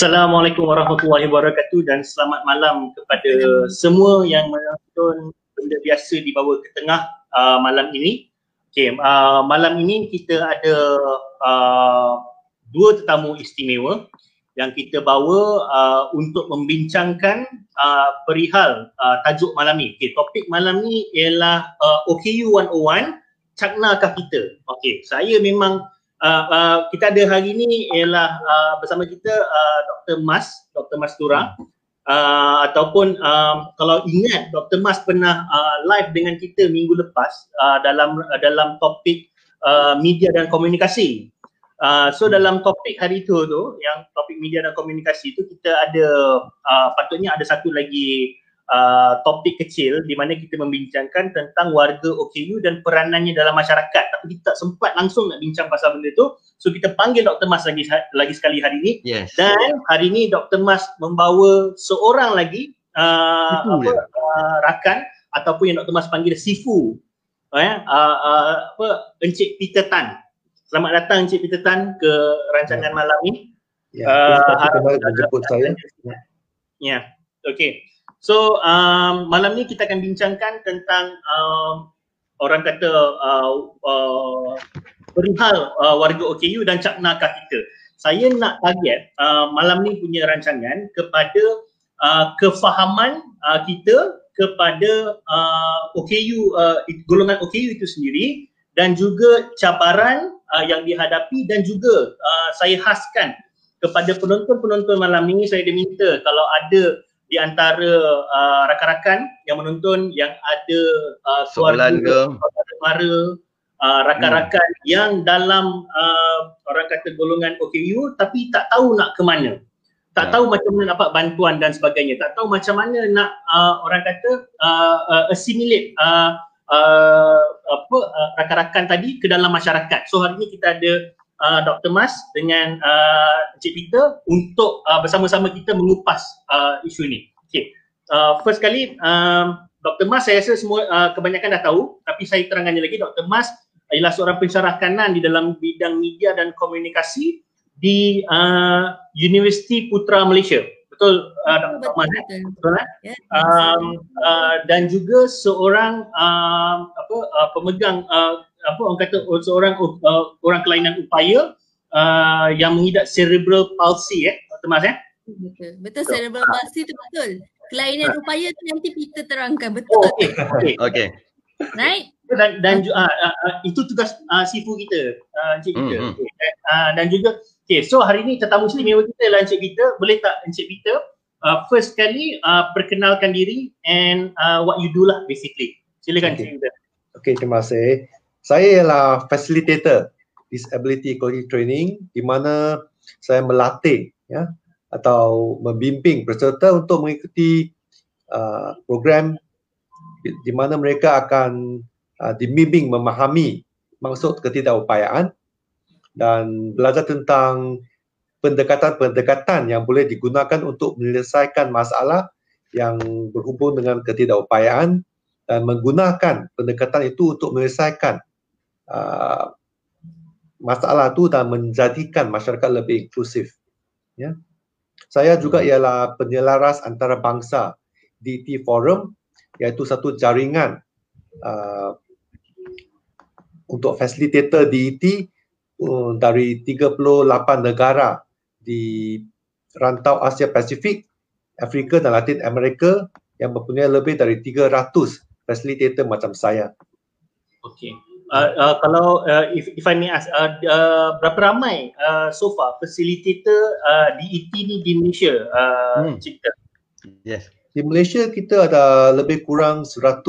Assalamualaikum warahmatullahi wabarakatuh dan selamat malam kepada semua yang menonton benda biasa dibawa ke tengah uh, malam ini. Okay, uh, malam ini kita ada uh, dua tetamu istimewa yang kita bawa uh, untuk membincangkan uh, perihal uh, tajuk malam ni. Okay, topik malam ni ialah uh, OKU 101, caknakah kita? Okay, saya memang uh, uh, kita ada hari ini ialah uh, bersama kita uh, Dr. Mas, Dr. Mas Tura. Uh, ataupun um, kalau ingat Dr. Mas pernah uh, live dengan kita minggu lepas uh, dalam uh, dalam topik uh, media dan komunikasi. Uh, so dalam topik hari itu tu yang topik media dan komunikasi itu kita ada uh, patutnya ada satu lagi uh, topik kecil di mana kita membincangkan tentang warga OKU dan peranannya dalam masyarakat tapi kita tak sempat langsung nak bincang pasal benda tu so kita panggil Dr. Mas lagi lagi sekali hari ini yes. dan hari ini Dr. Mas membawa seorang lagi uh, apa, uh, rakan ataupun yang Dr. Mas panggil Sifu eh, uh, uh, apa, Encik Peter Tan Selamat datang Encik Peter Tan ke rancangan ya. malam ni. Ya, uh, terima kasih menjemput saya. Ya, ya. okey. So um, malam ni kita akan bincangkan tentang um, orang kata uh, uh, perihal uh, warga OKU dan caknakah kita. Saya nak target uh, malam ni punya rancangan kepada uh, kefahaman uh, kita kepada uh, OKU, uh, golongan OKU itu sendiri dan juga cabaran uh, yang dihadapi dan juga uh, saya khaskan kepada penonton-penonton malam ini saya diminta kalau ada di antara uh, rakan-rakan yang menonton yang ada uh, keluarga, saudara uh, rakan-rakan hmm. yang dalam uh, orang kata golongan OKU tapi tak tahu nak ke mana. Tak ya. tahu macam mana dapat bantuan dan sebagainya. Tak tahu macam mana nak uh, orang kata uh, uh, assimilate uh, uh, apa uh, rakan-rakan tadi ke dalam masyarakat. So hari ini kita ada uh, Dr. Mas dengan uh, Encik Peter untuk uh, bersama-sama kita mengupas uh, isu ini. Okay. Uh, first kali, um, Dr. Mas saya rasa semua uh, kebanyakan dah tahu tapi saya terangkannya lagi Dr. Mas ialah seorang pensyarah kanan di dalam bidang media dan komunikasi di uh, Universiti Putra Malaysia. Betul uh, Dr. Mas? Eh? Betul eh? Ya, um, uh, dan juga seorang uh, apa uh, pemegang uh, apa orang kata seorang uh, orang kelainan upaya uh, yang mengidap cerebral palsy eh Dr. Mas eh. Betul. Betul cerebral palsy tu betul. Kelainan upaya tu nanti kita terangkan betul. Oh, okey. Okey. Okey. Right? Dan dan uh, uh, uh, itu tugas uh, sifu kita, uh, Encik Peter. Mm-hmm. Okay. Uh, dan juga okay, so hari ni tetamu istimewa kita lah Encik Peter. Boleh tak Encik Peter uh, first kali uh, perkenalkan diri and uh, what you do lah basically. Silakan okay. Encik Peter. Okay, terima kasih. Saya ialah facilitator disability equality training di mana saya melatih ya atau membimbing peserta untuk mengikuti uh, program di mana mereka akan uh, dibimbing memahami maksud ketidakupayaan dan belajar tentang pendekatan-pendekatan yang boleh digunakan untuk menyelesaikan masalah yang berhubung dengan ketidakupayaan dan menggunakan pendekatan itu untuk menyelesaikan uh, masalah itu dan menjadikan masyarakat lebih inklusif. Ya. Saya juga ialah penyelaras antarabangsa DT Forum iaitu satu jaringan uh, untuk fasilitator DET uh, dari 38 negara di rantau Asia Pasifik, Afrika dan Latin Amerika yang mempunyai lebih dari 300 fasilitator macam saya. Okey uh, uh, kalau uh, if if I may ask uh, uh, berapa ramai uh, so far facilitator uh, DET ni di Malaysia uh, hmm. Yes. Di Malaysia kita ada lebih kurang 100.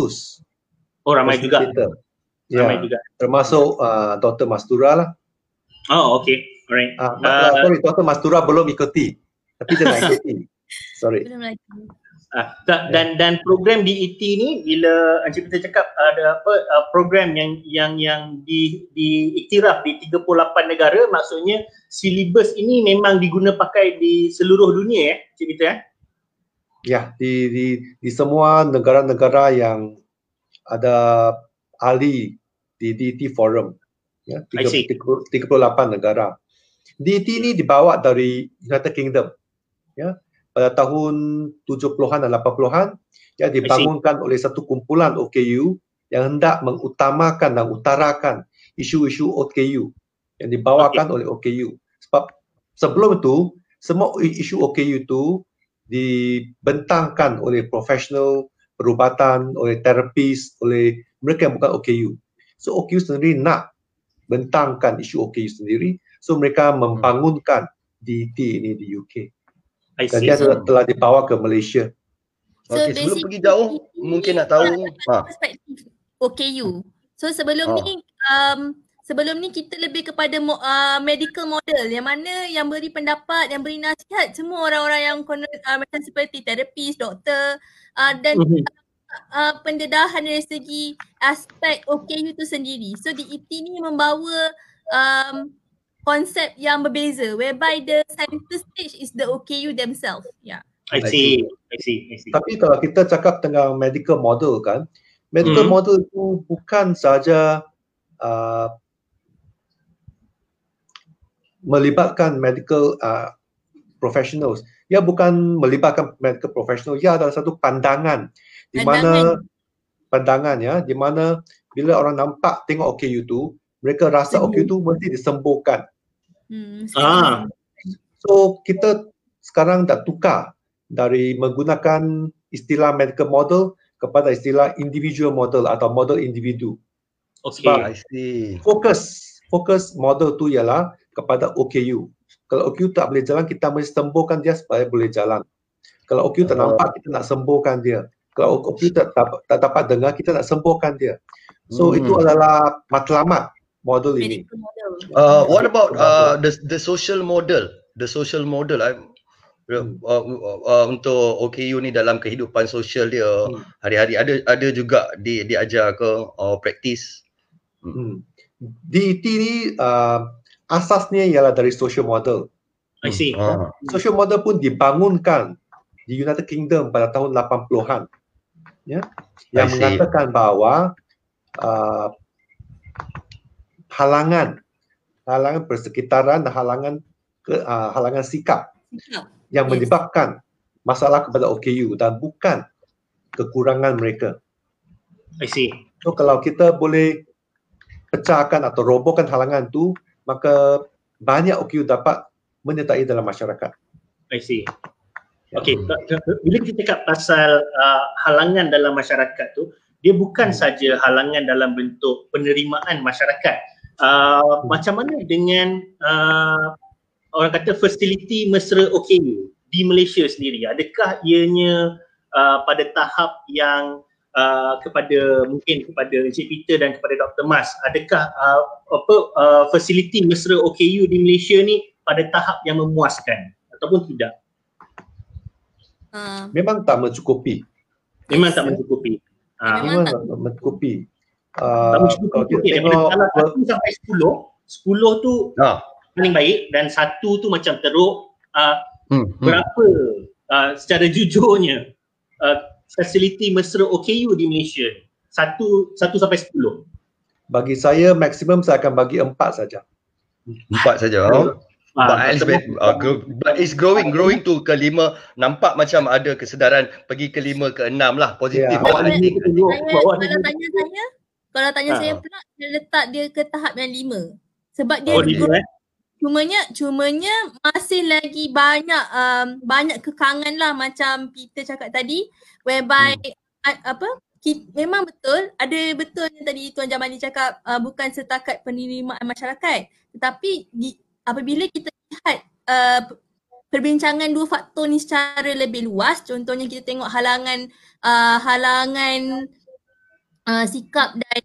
Oh ramai juga. Ya. Ramai juga. Termasuk uh, Dr. Mastura lah. Oh okay. Alright. Uh, uh, sorry Dr. Mastura belum ikuti. Tapi dia nak ikuti. Sorry. Belum lagi. Ah, dan dan program DET ni bila Encik Peter cakap ada apa uh, program yang yang yang di diiktiraf di 38 negara maksudnya silibus ini memang diguna pakai di seluruh dunia eh Encik Peter eh? Ya, di di di semua negara-negara yang ada ahli di DET forum ya 30, 38 negara. DET ni dibawa dari United Kingdom ya pada tahun 70-an dan 80-an yang dibangunkan oleh satu kumpulan OKU yang hendak mengutamakan dan utarakan isu-isu OKU yang dibawakan okay. oleh OKU. Sebab sebelum itu semua isu OKU itu dibentangkan oleh profesional perubatan, oleh terapis, oleh mereka yang bukan OKU. So OKU sendiri nak bentangkan isu OKU sendiri. So mereka membangunkan DET ini di UK. Dan dia telah, telah dibawa ke Malaysia. So okay, sebelum pergi jauh, mungkin nak tahu ha. perspektif OKU. So sebelum ha. ni um, sebelum ni kita lebih kepada uh, medical model yang mana yang beri pendapat, yang beri nasihat semua orang-orang yang uh, macam seperti terapis, doktor uh, dan mm-hmm. uh, pendedahan dari segi aspek OKU itu sendiri. So DET ni membawa um, konsep yang berbeza whereby the center stage is the OKU themselves. Yeah. I see. I see. I see. Tapi kalau kita cakap tentang medical model kan, medical hmm. model itu bukan saja uh, melibatkan medical uh, professionals. Ia bukan melibatkan medical professional. Ia adalah satu pandangan di mana pandangan ya, di mana bila orang nampak tengok OKU tu, mereka rasa OKU tu mesti disembuhkan. Hmm. Ah. So kita sekarang dah tukar dari menggunakan istilah medical model kepada istilah individual model atau model individu. Okay, Sebab I see. Fokus, fokus model tu ialah kepada OKU. Kalau OKU tak boleh jalan, kita mesti sembuhkan dia supaya boleh jalan. Kalau OKU tak nampak, kita nak sembuhkan dia. Kalau OKU tak, tak, tak dapat dengar, kita nak sembuhkan dia. So hmm. itu adalah matlamat model ini. Uh, what about uh, the the social model? The social model, I hmm. uh, uh, uh, untuk OKU ni dalam kehidupan sosial dia hmm. hari-hari ada ada juga di diajar ke uh, praktis. Hmm. hmm. DET ni uh, asasnya ialah dari social model. I see. Uh. Social model pun dibangunkan di United Kingdom pada tahun 80-an. Ya. Yang mengatakan bahawa uh, halangan halangan persekitaran dan halangan ke, uh, halangan sikap yang menyebabkan masalah kepada OKU dan bukan kekurangan mereka. I see. So kalau kita boleh pecahkan atau robohkan halangan tu, maka banyak OKU dapat menyertai dalam masyarakat. I see. Okay, bila kita cakap pasal uh, halangan dalam masyarakat tu, dia bukan hmm. saja halangan dalam bentuk penerimaan masyarakat. Uh, hmm. Macam mana dengan uh, orang kata facility mesra OKU di Malaysia sendiri? Adakah ianya uh, pada tahap yang uh, kepada mungkin kepada Encik Peter dan kepada Dr. Mas adakah uh, apa uh, facility mesra OKU di Malaysia ni pada tahap yang memuaskan ataupun tidak? Uh, memang tak mencukupi. Memang tak mencukupi. Uh, memang tak mencukupi uh, okay, tengok, daripada 1 sampai 10 10 tu uh paling baik dan satu tu macam teruk uh, hmm, hmm. berapa uh, secara jujurnya uh, facility mesra OKU di Malaysia? Satu satu sampai sepuluh. Bagi saya maksimum saya akan bagi empat saja. Empat saja oh. Ah, but, uh, but it's growing, growing tu ke lima Nampak macam ada kesedaran pergi ke lima ke enam lah Positif. yeah. Kalau tanya saya Kalau tanya saya pula Dia letak dia ke tahap yang lima Sebab dia oh, lima, eh? Cumanya cumanya masih lagi banyak um, banyak kekangan lah macam Peter cakap tadi whereby hmm. apa kita, memang betul ada betul yang tadi Tuan Jamali cakap uh, bukan setakat penerimaan masyarakat tetapi di, apabila kita lihat uh, perbincangan dua faktor ni secara lebih luas contohnya kita tengok halangan uh, halangan uh, sikap dan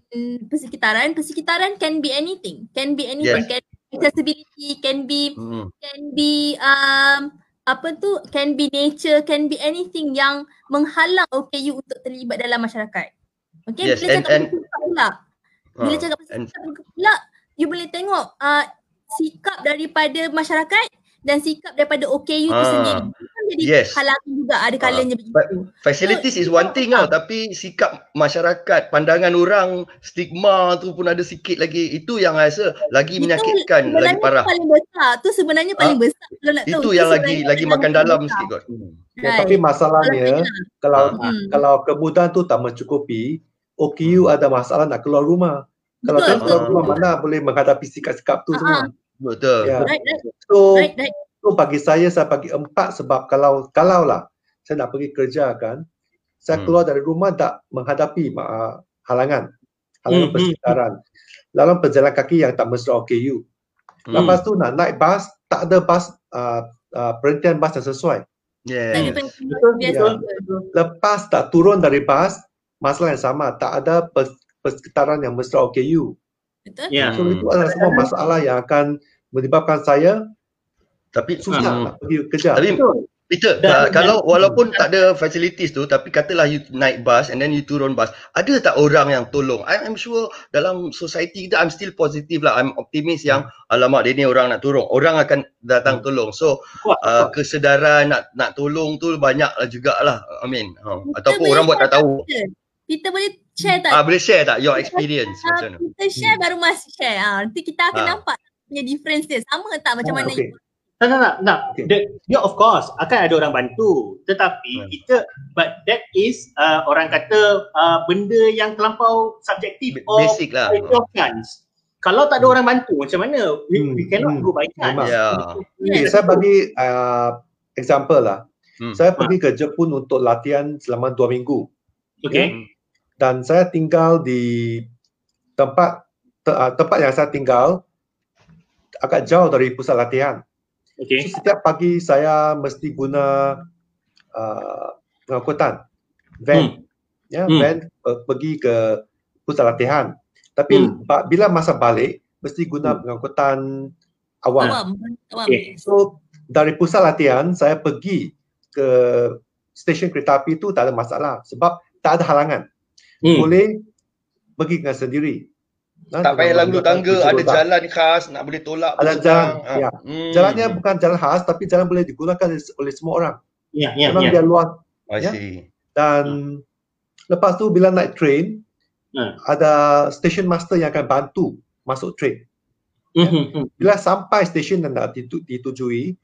persekitaran persekitaran can be anything can be anything yes. can accessibility can be hmm. can be um apa tu can be nature can be anything yang menghalang OKU untuk terlibat dalam masyarakat. Okay, yes, bila and, cakap and, pula, bila uh, cakap pula, you boleh tengok uh, sikap daripada masyarakat dan sikap daripada OKU uh, itu ah. sendiri. Jadi Yes. halangan juga ada kalanya Ah, begitu. Facilities is one thing tau tapi sikap masyarakat, pandangan orang, stigma tu pun ada sikit lagi. Itu yang I rasa lagi Itu menyakitkan, lagi parah. paling besar. Tu sebenarnya paling besar kalau nak tahu. Itu Tu yang lagi lagi makan dalam besar. sikit kot. Ya, tapi masalahnya kalau Hmm. kalau kemudahan tu tak mencukupi, OKU ada masalah nak keluar rumah. Kalau Betul, tak keluar betul. rumah mana boleh menghadapi sikap-sikap tu Ah, semua. Betul. Ya. Right, right, So right, right. So bagi saya saya bagi empat sebab kalau kalau lah saya nak pergi kerja kan, saya Hmm. keluar dari rumah tak menghadapi uh, halangan, halangan Hmm, persekitaran. Lalu berjalan kaki yang tak mesra OKU. Hmm. Lepas tu nak naik bas, tak ada bas uh, uh, perhentian bas yang sesuai. Tak Yeah. Lepas tak turun dari bas, masalah yang sama, tak ada pers- persekitaran yang mesra OKU. Betul? Ya. So Hmm. itu adalah semua masalah yang akan menyebabkan saya Tapi susah hmm. nak pergi kerja. Tapi Betul. Peter, uh, Dan- kalau walaupun tak ada facilities tu tapi katalah you naik bus and then you turun bus, ada tak orang yang tolong? I, I'm sure dalam society kita I'm still positive lah. I'm optimis yang alamak dia ni orang nak tolong. Orang akan datang tolong. So uh, kesedaran nak nak tolong tu banyak lah jugalah. I mean, ha. Kita ataupun orang buat tak tahu. Kita boleh share tak? Ah boleh share tak your experience Ah, macam mana? kita share baru masih share. Ah, nanti kita akan Ah. nampak punya difference dia. Sama tak macam Ah, mana okey. Tak, tak, tak. tak. Okay. The, yeah, of course, akan ada orang bantu. Tetapi Hmm. kita, but that is uh, orang kata uh, benda yang terlampau subjektif or Basic lah. chance. Kalau tak ada orang bantu, macam mana? We, Hmm, we cannot hmm. go by chance. Ya. Okay, saya bagi uh, example lah. Hmm. Saya pergi ke Jepun untuk latihan selama dua minggu Okay. dan saya tinggal di tempat te, uh, tempat yang saya tinggal agak jauh dari pusat latihan. Okay. So, setiap pagi saya mesti guna uh, pengangkutan van, ya Hmm. van uh, pergi ke pusat latihan. Tapi Hmm. bila masa balik mesti guna pengangkutan awam. Awam. Awam. Okay. So dari pusat latihan saya pergi ke stesen kereta api itu tak ada masalah sebab tak ada halangan. Hmm. Boleh pergi dengan sendiri. Ha, Tak dengan payah lalu tangga, ada roda. jalan khas nak boleh tolak. Ada jalan, tang. Ah. ya. Hmm. Jalannya bukan jalan khas tapi jalan boleh digunakan oleh semua orang. Ya, ya, Memang ya. dia luas I Ya. dan lepas tu bila naik train Hmm. ada station master yang akan bantu masuk train. Mhm, mhm. Bila sampai stesen yang nak ditu- ditujui,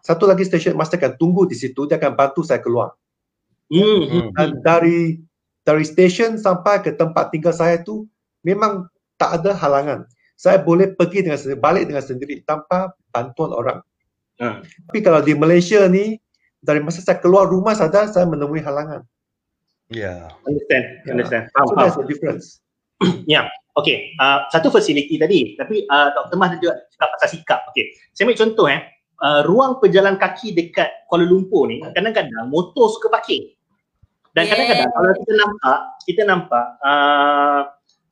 satu lagi station master akan tunggu di situ dia akan bantu saya keluar. Mhm, Hmm. dan dari dari stesen sampai ke tempat tinggal saya tu memang tak ada halangan. Saya boleh pergi dengan sendiri, balik dengan sendiri tanpa bantuan orang. Hmm. Tapi kalau di Malaysia ni dari masa saya keluar rumah saja saya menemui halangan. Yeah. Understand, Ya. understand. Faham, So faham. that's the difference. Okay, uh, satu fasiliti tadi, tapi uh, Dr. Mas juga cakap pasal sikap. Okay, saya ambil contoh eh, uh, ruang pejalan kaki dekat Kuala Lumpur ni, kadang-kadang motor suka parking. Dan Yeah. kadang-kadang kalau kita nampak, kita nampak uh,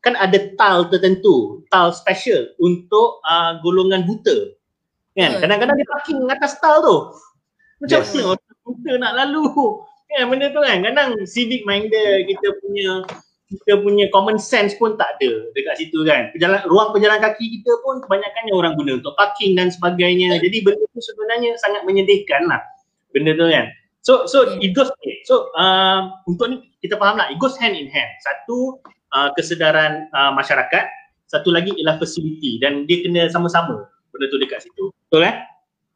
kan ada tile tertentu, tile special untuk uh, golongan buta. Kan? Kadang-kadang dia parking atas tile tu. Macam Yes. mana orang buta nak lalu? Kan benda tu kan, kadang civic minded kita punya kita punya common sense pun tak ada dekat situ kan. Pejalan, ruang pejalan kaki kita pun kebanyakannya orang guna untuk parking dan sebagainya. Jadi benda tu sebenarnya sangat menyedihkan lah. Benda tu kan. So so Yeah. it goes. So uh, untuk ni kita faham lah it goes hand in hand. Satu uh, kesedaran uh, masyarakat, satu lagi ialah facility dan dia kena sama-sama benda tu dekat situ. Betul eh?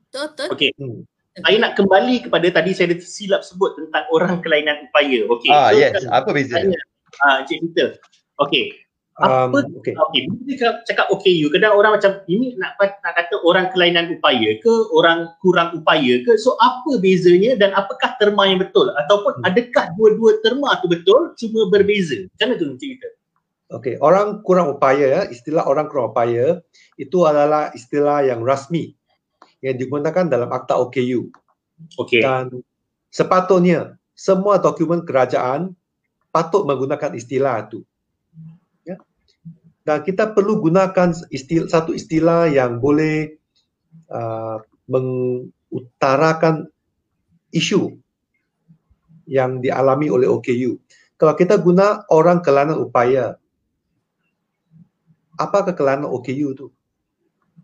Betul, betul. Okey. Hmm. Saya nak kembali kepada tadi saya ada silap sebut tentang orang kelainan upaya. Okey. Ah So, yes, apa beza? Ah Encik Peter. Okey. Um, Apa okay. Okey, bila kita cakap OKU, kadang orang macam ini nak, nak kata orang kelainan upaya ke, orang kurang upaya ke. So apa bezanya dan apakah terma yang betul ataupun Hmm. adakah dua-dua terma tu betul cuma berbeza? Macam mana tu Encik Peter? Okey, orang kurang upaya ya, istilah orang kurang upaya itu adalah istilah yang rasmi yang digunakan dalam akta OKU. Okey. dan sepatutnya semua dokumen kerajaan patut menggunakan istilah itu. Dan kita perlu gunakan istilah, satu istilah yang boleh uh, mengutarakan isu yang dialami oleh OKU. Kalau kita guna orang kelana upaya, apa kelana OKU itu?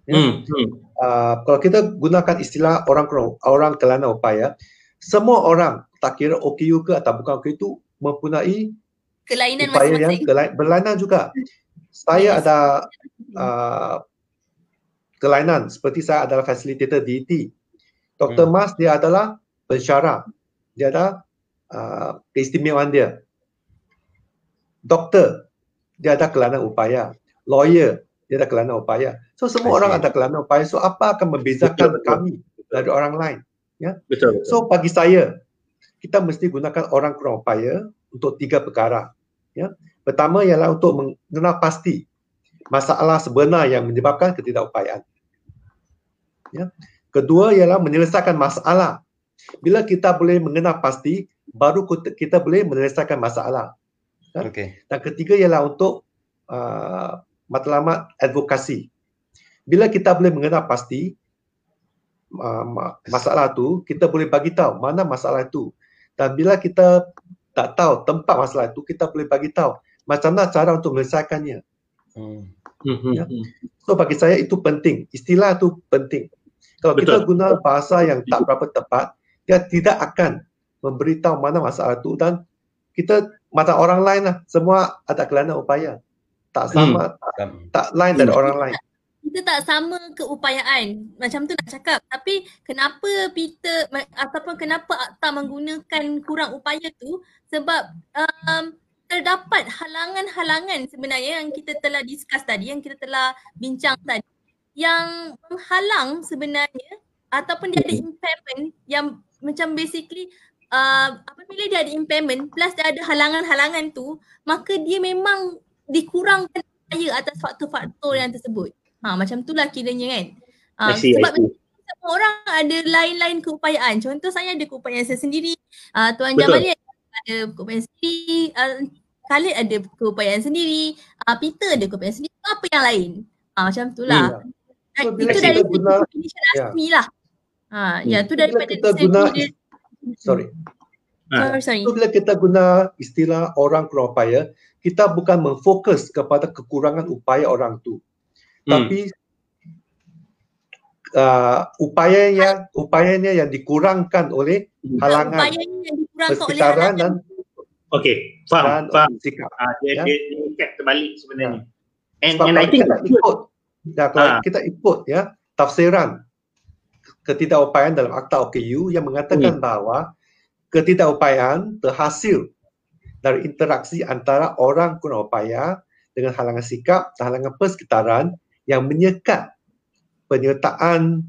Ya. Hmm. hmm. uh, kalau kita gunakan istilah orang orang kelana upaya, semua orang tak kira OKU ke atau bukan OKU itu mempunyai kelainan upaya yang masing-masing. kelai- berlainan juga. Saya ada uh, kelainan seperti saya adalah facilitator DET. Dr. Hmm. Mas dia adalah pensyarah. Dia ada uh, keistimewaan dia. Doktor dia ada kelainan upaya. Lawyer dia ada kelainan upaya. So semua orang ada kelainan upaya. So apa akan membezakan Betul, betul. kami dari orang lain? Betul. betul. So bagi saya, kita mesti gunakan orang kurang upaya untuk tiga perkara. Ya. Pertama ialah untuk mengenal pasti masalah sebenar yang menyebabkan ketidakupayaan. Ya. Kedua ialah menyelesaikan masalah. Bila kita boleh mengenal pasti, baru kita- boleh menyelesaikan masalah. Okay. Dan ketiga ialah untuk uh, matlamat advokasi. Bila kita boleh mengenal pasti uh, ma- masalah tu, kita boleh bagi tahu mana masalah itu. Dan bila kita tak tahu tempat masalah itu, kita boleh bagi tahu macam mana cara untuk menyelesaikannya. Hmm. Hmm, Ya. hmm, hmm. So bagi saya itu penting. Istilah itu penting. Kalau kita Betul. guna bahasa yang tak berapa tepat, dia tidak akan memberitahu mana masalah itu dan kita mata orang lain lah. Semua ada kelainan upaya. Tak sama, tak, Faham. tak lain dari orang lain. kita tak sama keupayaan macam tu nak cakap tapi kenapa Peter ataupun kenapa Akta menggunakan kurang upaya tu sebab um, terdapat halangan-halangan sebenarnya yang kita telah discuss tadi yang kita telah bincang tadi yang menghalang sebenarnya ataupun dia ada impairment yang macam basically uh, apabila dia ada impairment plus dia ada halangan-halangan tu maka dia memang dikurangkan upaya atas faktor-faktor yang tersebut. Ha macam itulah kiranya kan. I Ha, see, I sebab see. semua orang ada lain-lain keupayaan. Contoh saya ada keupayaan saya sendiri. Uh, Tuan Betul. Jamali ada keupayaan sendiri. Uh, Khalid ada keupayaan sendiri. Uh, Peter ada keupayaan sendiri. Apa yang lain? Ha, macam itulah. Hmm. Dan So, itu dari segi guna- definition ya. rasmi lah. Ha, ya tu daripada kita guna- dia- Sorry. Ah. Sorry, sorry. So bila kita guna istilah orang kurang upaya, kita bukan memfokus kepada kekurangan upaya orang tu. Hmm. Tapi uh, upayanya upayanya yang dikurangkan oleh halangan Upayanya yang dikurangkan oleh halangan. dan Okay, faham, dan faham. sikap. Ah, dia, Ya. dia, dia ikat terbalik sebenarnya. And, Sebab and I think kita ikut, ya, kalau Ah. kita ikut ya tafsiran ketidakupayaan dalam Akta OKU yang mengatakan Hmm. bahawa ketidakupayaan terhasil dari interaksi antara orang kurang upaya dengan halangan sikap dan halangan persekitaran yang menyekat penyertaan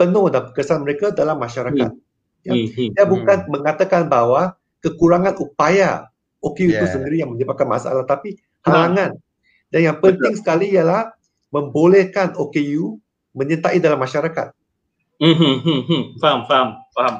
penuh dan kesan mereka dalam masyarakat. Ya. Hmm, hmm. Dia bukan mengatakan bahawa kekurangan upaya OKU itu Yeah. sendiri yang menyebabkan masalah tapi Ah. halangan. Dan yang penting sekali ialah membolehkan OKU menyertai dalam masyarakat. Hmm. Faham, faham, faham.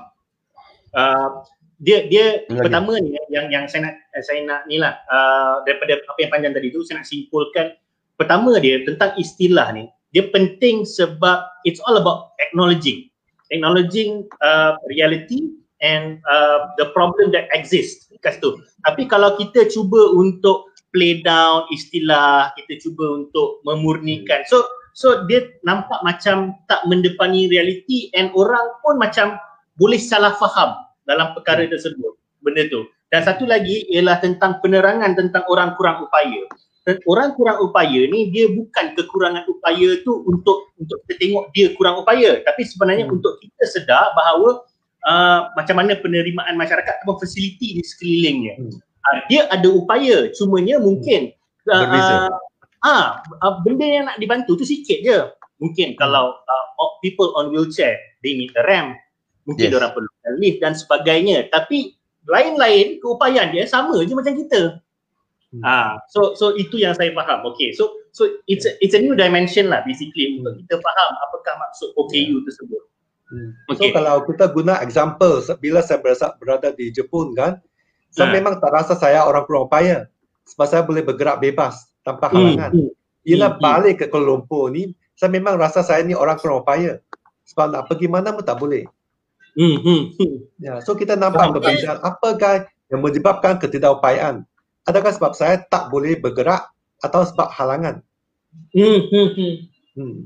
Uh, dia dia Lagi. pertama ni yang yang saya nak saya nak ni lah uh, daripada apa yang panjang tadi tu saya nak simpulkan pertama dia tentang istilah ni dia penting sebab it's all about acknowledging acknowledging uh, reality and uh, the problem that exists kat situ. Tapi kalau kita cuba untuk play down istilah, kita cuba untuk memurnikan. So so dia nampak macam tak mendepani reality and orang pun macam boleh salah faham dalam perkara tersebut benda tu. Dan satu lagi ialah tentang penerangan tentang orang kurang upaya. Orang kurang upaya ni dia bukan kekurangan upaya tu untuk untuk kita tengok dia kurang upaya tapi sebenarnya Hmm. untuk kita sedar bahawa uh, macam mana penerimaan masyarakat ataupun fasiliti di sekelilingnya. Hmm. Uh, dia ada upaya cumanya mungkin uh, Berbeza. uh, ah uh, benda yang nak dibantu tu sikit je. Mungkin kalau uh, people on wheelchair they need a ramp, mungkin Yes. orang perlu lift dan sebagainya. Tapi lain-lain keupayaan dia sama je macam kita. Hmm. Ah, so so itu yang saya faham. Okay, so so it's a, it's a new dimension lah basically untuk Hmm. kita faham apakah maksud OKU tersebut. Hmm. Okay. So kalau kita guna example bila saya berasa berada di Jepun kan, saya Ha. memang tak rasa saya orang kurang upaya sebab saya boleh bergerak bebas tanpa Hmm, halangan. hmm, Bila hmm, hmm. balik ke Kuala Lumpur ni, saya memang rasa saya ni orang kurang upaya. Sebab nak pergi mana pun tak boleh. hmm, hmm, hmm. Ya, so kita nampak Faham. perbezaan apakah yang menyebabkan ketidakupayaan. Adakah sebab saya tak boleh bergerak atau sebab halangan? Hmm, hmm, hmm. Hmm.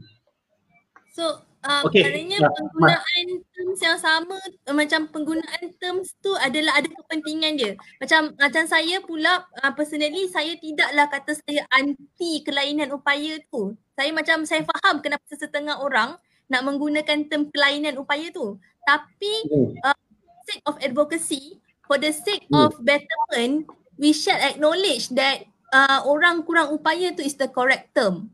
So uh, Okey. maknanya Ya, penggunaan terms yang sama uh, macam penggunaan terms tu adalah ada kepentingan dia. Macam macam saya pula uh, personally saya tidaklah kata saya anti kelainan upaya tu. Saya macam saya faham kenapa setengah orang nak menggunakan term kelainan upaya tu. Tapi Hmm. uh, sake of advocacy, for the sake Hmm. of betterment, we shall acknowledge that uh, orang kurang upaya tu is the correct term.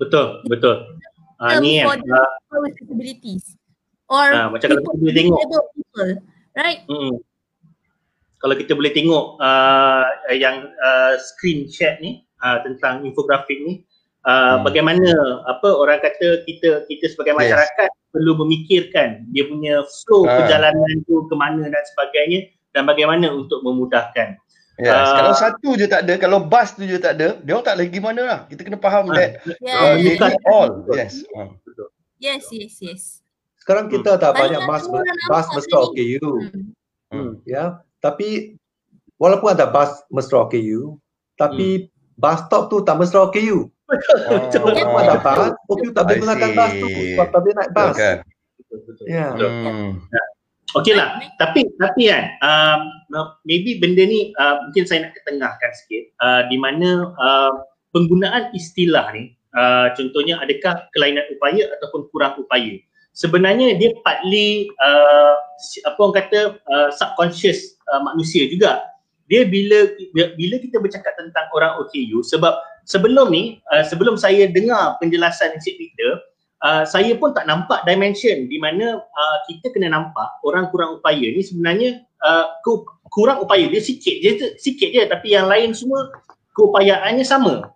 Betul, betul. Ah term ni for the ah, people with disabilities or Ah, macam kalau kita boleh tengok. people, right? mm, kalau kita boleh tengok uh, yang uh, screen share ni uh, tentang infografik ni uh, Hmm. bagaimana apa orang kata kita kita sebagai Yes. masyarakat perlu memikirkan dia punya flow Ah. perjalanan tu ke mana dan sebagainya dan bagaimana untuk memudahkan. Yes. Ah. kalau satu je tak ada, kalau bus tu je tak ada, dia orang tak lagi gimana lah. Kita kena faham Ah, that Yeah. uh, they bukan. need all. Yes. Ah. Yes, yes, yes. Sekarang kita dah Saya banyak bas bas mesra. OKU Hmm. Hmm. ya. Tapi walaupun ada bas mesra OKU, tapi bus stop tu tak mesra OKU. Betul. Walaupun ada bas, OKU tak boleh gunakan bas tu sebab tak boleh naik bas. Ya. Betul. Hmm. Okey lah, tapi tapi kan um, maybe benda ni uh, mungkin saya nak ketengahkan sikit uh, di mana uh, penggunaan istilah ni uh, contohnya adakah kelainan upaya ataupun kurang upaya. Sebenarnya dia partly uh, apa orang kata uh, subconscious uh, manusia juga. Dia bila bila kita bercakap tentang orang OKU sebab sebelum ni uh, sebelum saya dengar penjelasan Encik Peter uh, saya pun tak nampak dimension di mana uh, kita kena nampak orang kurang upaya ni sebenarnya uh, ku- kurang upaya dia sikit je sikit je tapi yang lain semua keupayaannya sama.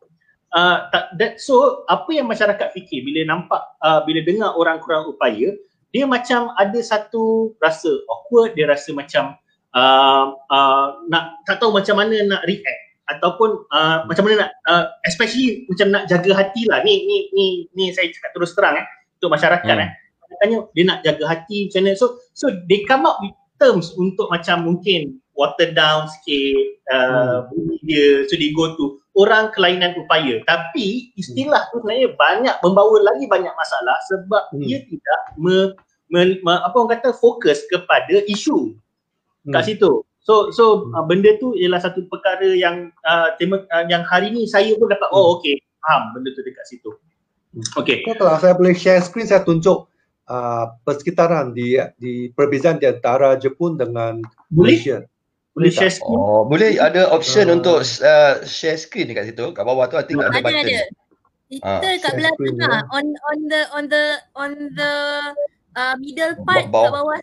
Uh, tak, that, so apa yang masyarakat fikir bila nampak uh, bila dengar orang kurang upaya dia macam ada satu rasa awkward dia rasa macam uh, uh, nak tak tahu macam mana nak react ataupun uh, macam mana nak uh, especially macam nak jaga hati lah ni ni ni ni saya cakap terus terang eh untuk masyarakat Hmm. eh katanya dia nak jaga hati macam mana so so they come up with terms untuk macam mungkin water down sikit uh, bunyi dia so they go to orang kelainan upaya tapi istilah tu sebenarnya banyak membawa lagi banyak masalah sebab Hmm. dia tidak me, me, me, apa orang kata fokus kepada isu kat Hmm. situ. So so Hmm. uh, benda tu ialah satu perkara yang uh, tema, uh, yang hari ni saya pun dapat oh okey faham benda tu dekat situ. Okey. So, kalau saya boleh share screen saya tunjuk uh, persekitaran di di perbezaan di antara Jepun dengan Boleh Malaysia. boleh tak? share screen. Oh, boleh ada option Ah. untuk uh, share screen dekat situ. Kat bawah tu I think ada Ada button. ada. Kita Ah, kat belah screen tengah ya. on on the on the on the uh, middle part Bawah. kat bawah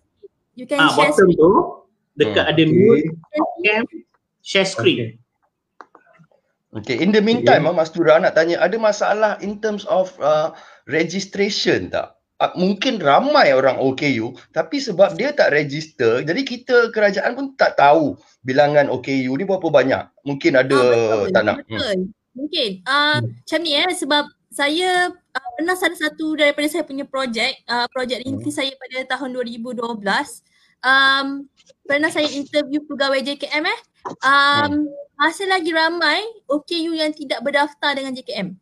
you can Ah share screen. tu dekat Hmm. ada Okey. mute cam share screen. Okey. Okay, in the meantime, okay. Mas Tura nak tanya, ada masalah in terms of uh, registration tak? Uh, mungkin ramai orang OKU, tapi sebab dia tak register, jadi kita kerajaan pun tak tahu bilangan OKU ni berapa banyak. Mungkin ada Ah, betul, tak nak. Hmm. Betul. Mungkin. Uh, Hmm. Macam ni eh sebab saya uh, pernah salah satu daripada saya punya projek, uh, projek Hmm. rinti saya pada tahun 2012. Um, pernah saya interview pegawai JKM eh. Um, masih lagi ramai OKU yang tidak berdaftar dengan JKM.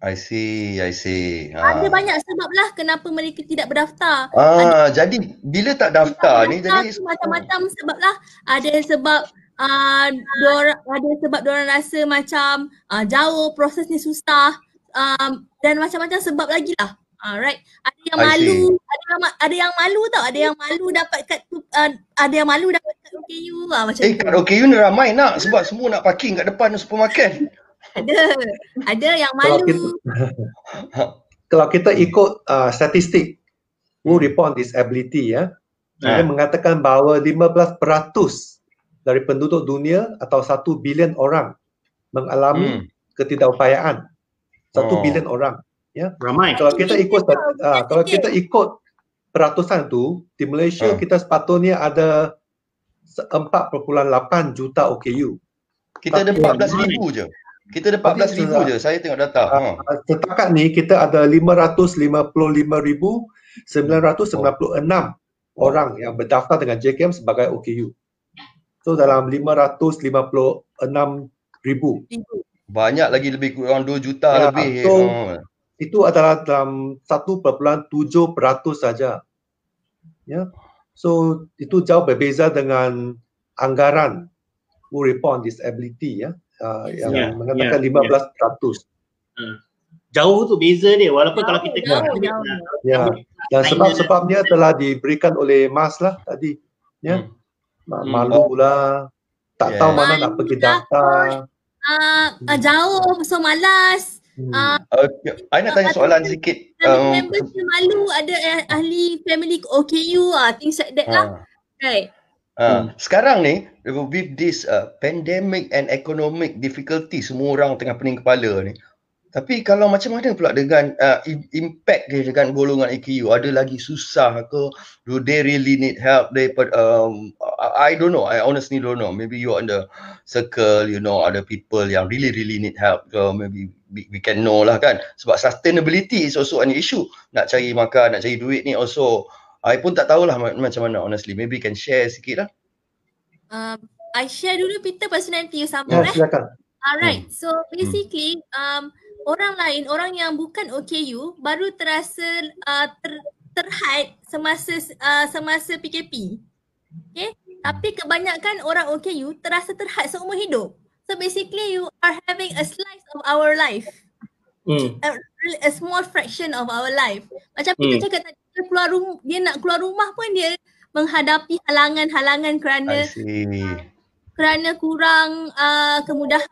I see, I see. Ada Ha. banyak sebab lah kenapa mereka tidak berdaftar. Ah, jadi bila tak daftar ni Daftar jadi tu macam-macam sebab lah. Ada sebab uh, diorang, ada sebab diorang rasa macam uh, jauh, prosesnya susah um, dan macam-macam sebab lagi lah. Alright. Ada yang I malu, see. ada yang ada yang malu tau, ada yang malu dapat kat tu, uh, ada yang malu dapat kat OKU lah macam eh tu. kat OKU ni ramai nak sebab semua nak parking kat depan supermarket. Ada. Ada yang Kalau malu. kita kalau kita ikut uh, statistik Who Report on Disability ya, dia Ha. mengatakan bahawa 15% dari penduduk dunia atau 1 bilion orang mengalami Hmm. ketidakupayaan. 1 Oh. bilion orang. Ramai. Kalau kita ikut uh, kalau kita ikut peratusan tu di Malaysia Ha. kita sepatutnya ada se- 4.8 juta OKU. Kita ada Tapi- 14 ribu je. Kita ada 14 ribu je. Saya tengok data. Ha. Uh, setakat ni kita ada 555,996 orang yang berdaftar dengan JKM sebagai OKU. So dalam 556,000. Ribu. Banyak lagi lebih kurang 2 juta Ya, lebih. so- Oh. Itu adalah dalam 1.7% saja. Ya. So itu jauh berbeza dengan anggaran who report on disability ya uh, yang yeah, mengatakan yeah, 15%. Yeah. Hmm. Jauh tu beza dia walaupun jauh, kalau kita jauh, jauh, jauh. Ya. Dan sebab-sebabnya telah diberikan oleh Mas lah tadi. Ya. Hmm. Malu lah. Tak yeah. tahu mana nak pergi daftar. Uh, uh, jauh, so malas. Hmm. Uh, okay. I nak tanya soalan sikit. Um, members yang malu ada eh, ahli family OKU ah, things like that uh. lah. Right. Uh, hmm. Sekarang ni with this uh, pandemic and economic difficulty semua orang tengah pening kepala ni. Tapi kalau macam mana pula dengan uh, impact dia dengan golongan AKU ada lagi susah ke do they really need help they um, I don't know I honestly don't know maybe you on the circle you know other people yang really really need help ke maybe we, we can know lah kan sebab sustainability is also an issue nak cari makan nak cari duit ni also I pun tak tahulah macam mana honestly maybe can share sikit lah um, I share dulu Peter pasal nanti you sambung ya, eh silakan Alright, hmm. so basically um, orang lain, orang yang bukan OKU baru terasa uh, ter, terhad semasa uh, semasa PKP. Okay? Tapi kebanyakan orang OKU terasa terhad seumur hidup. So basically you are having a slice of our life. Hmm. A, a small fraction of our life. Macam hmm. kita cakap tadi, dia keluar rumah, dia nak keluar rumah pun dia menghadapi halangan-halangan kerana kerana kurang uh, kemudahan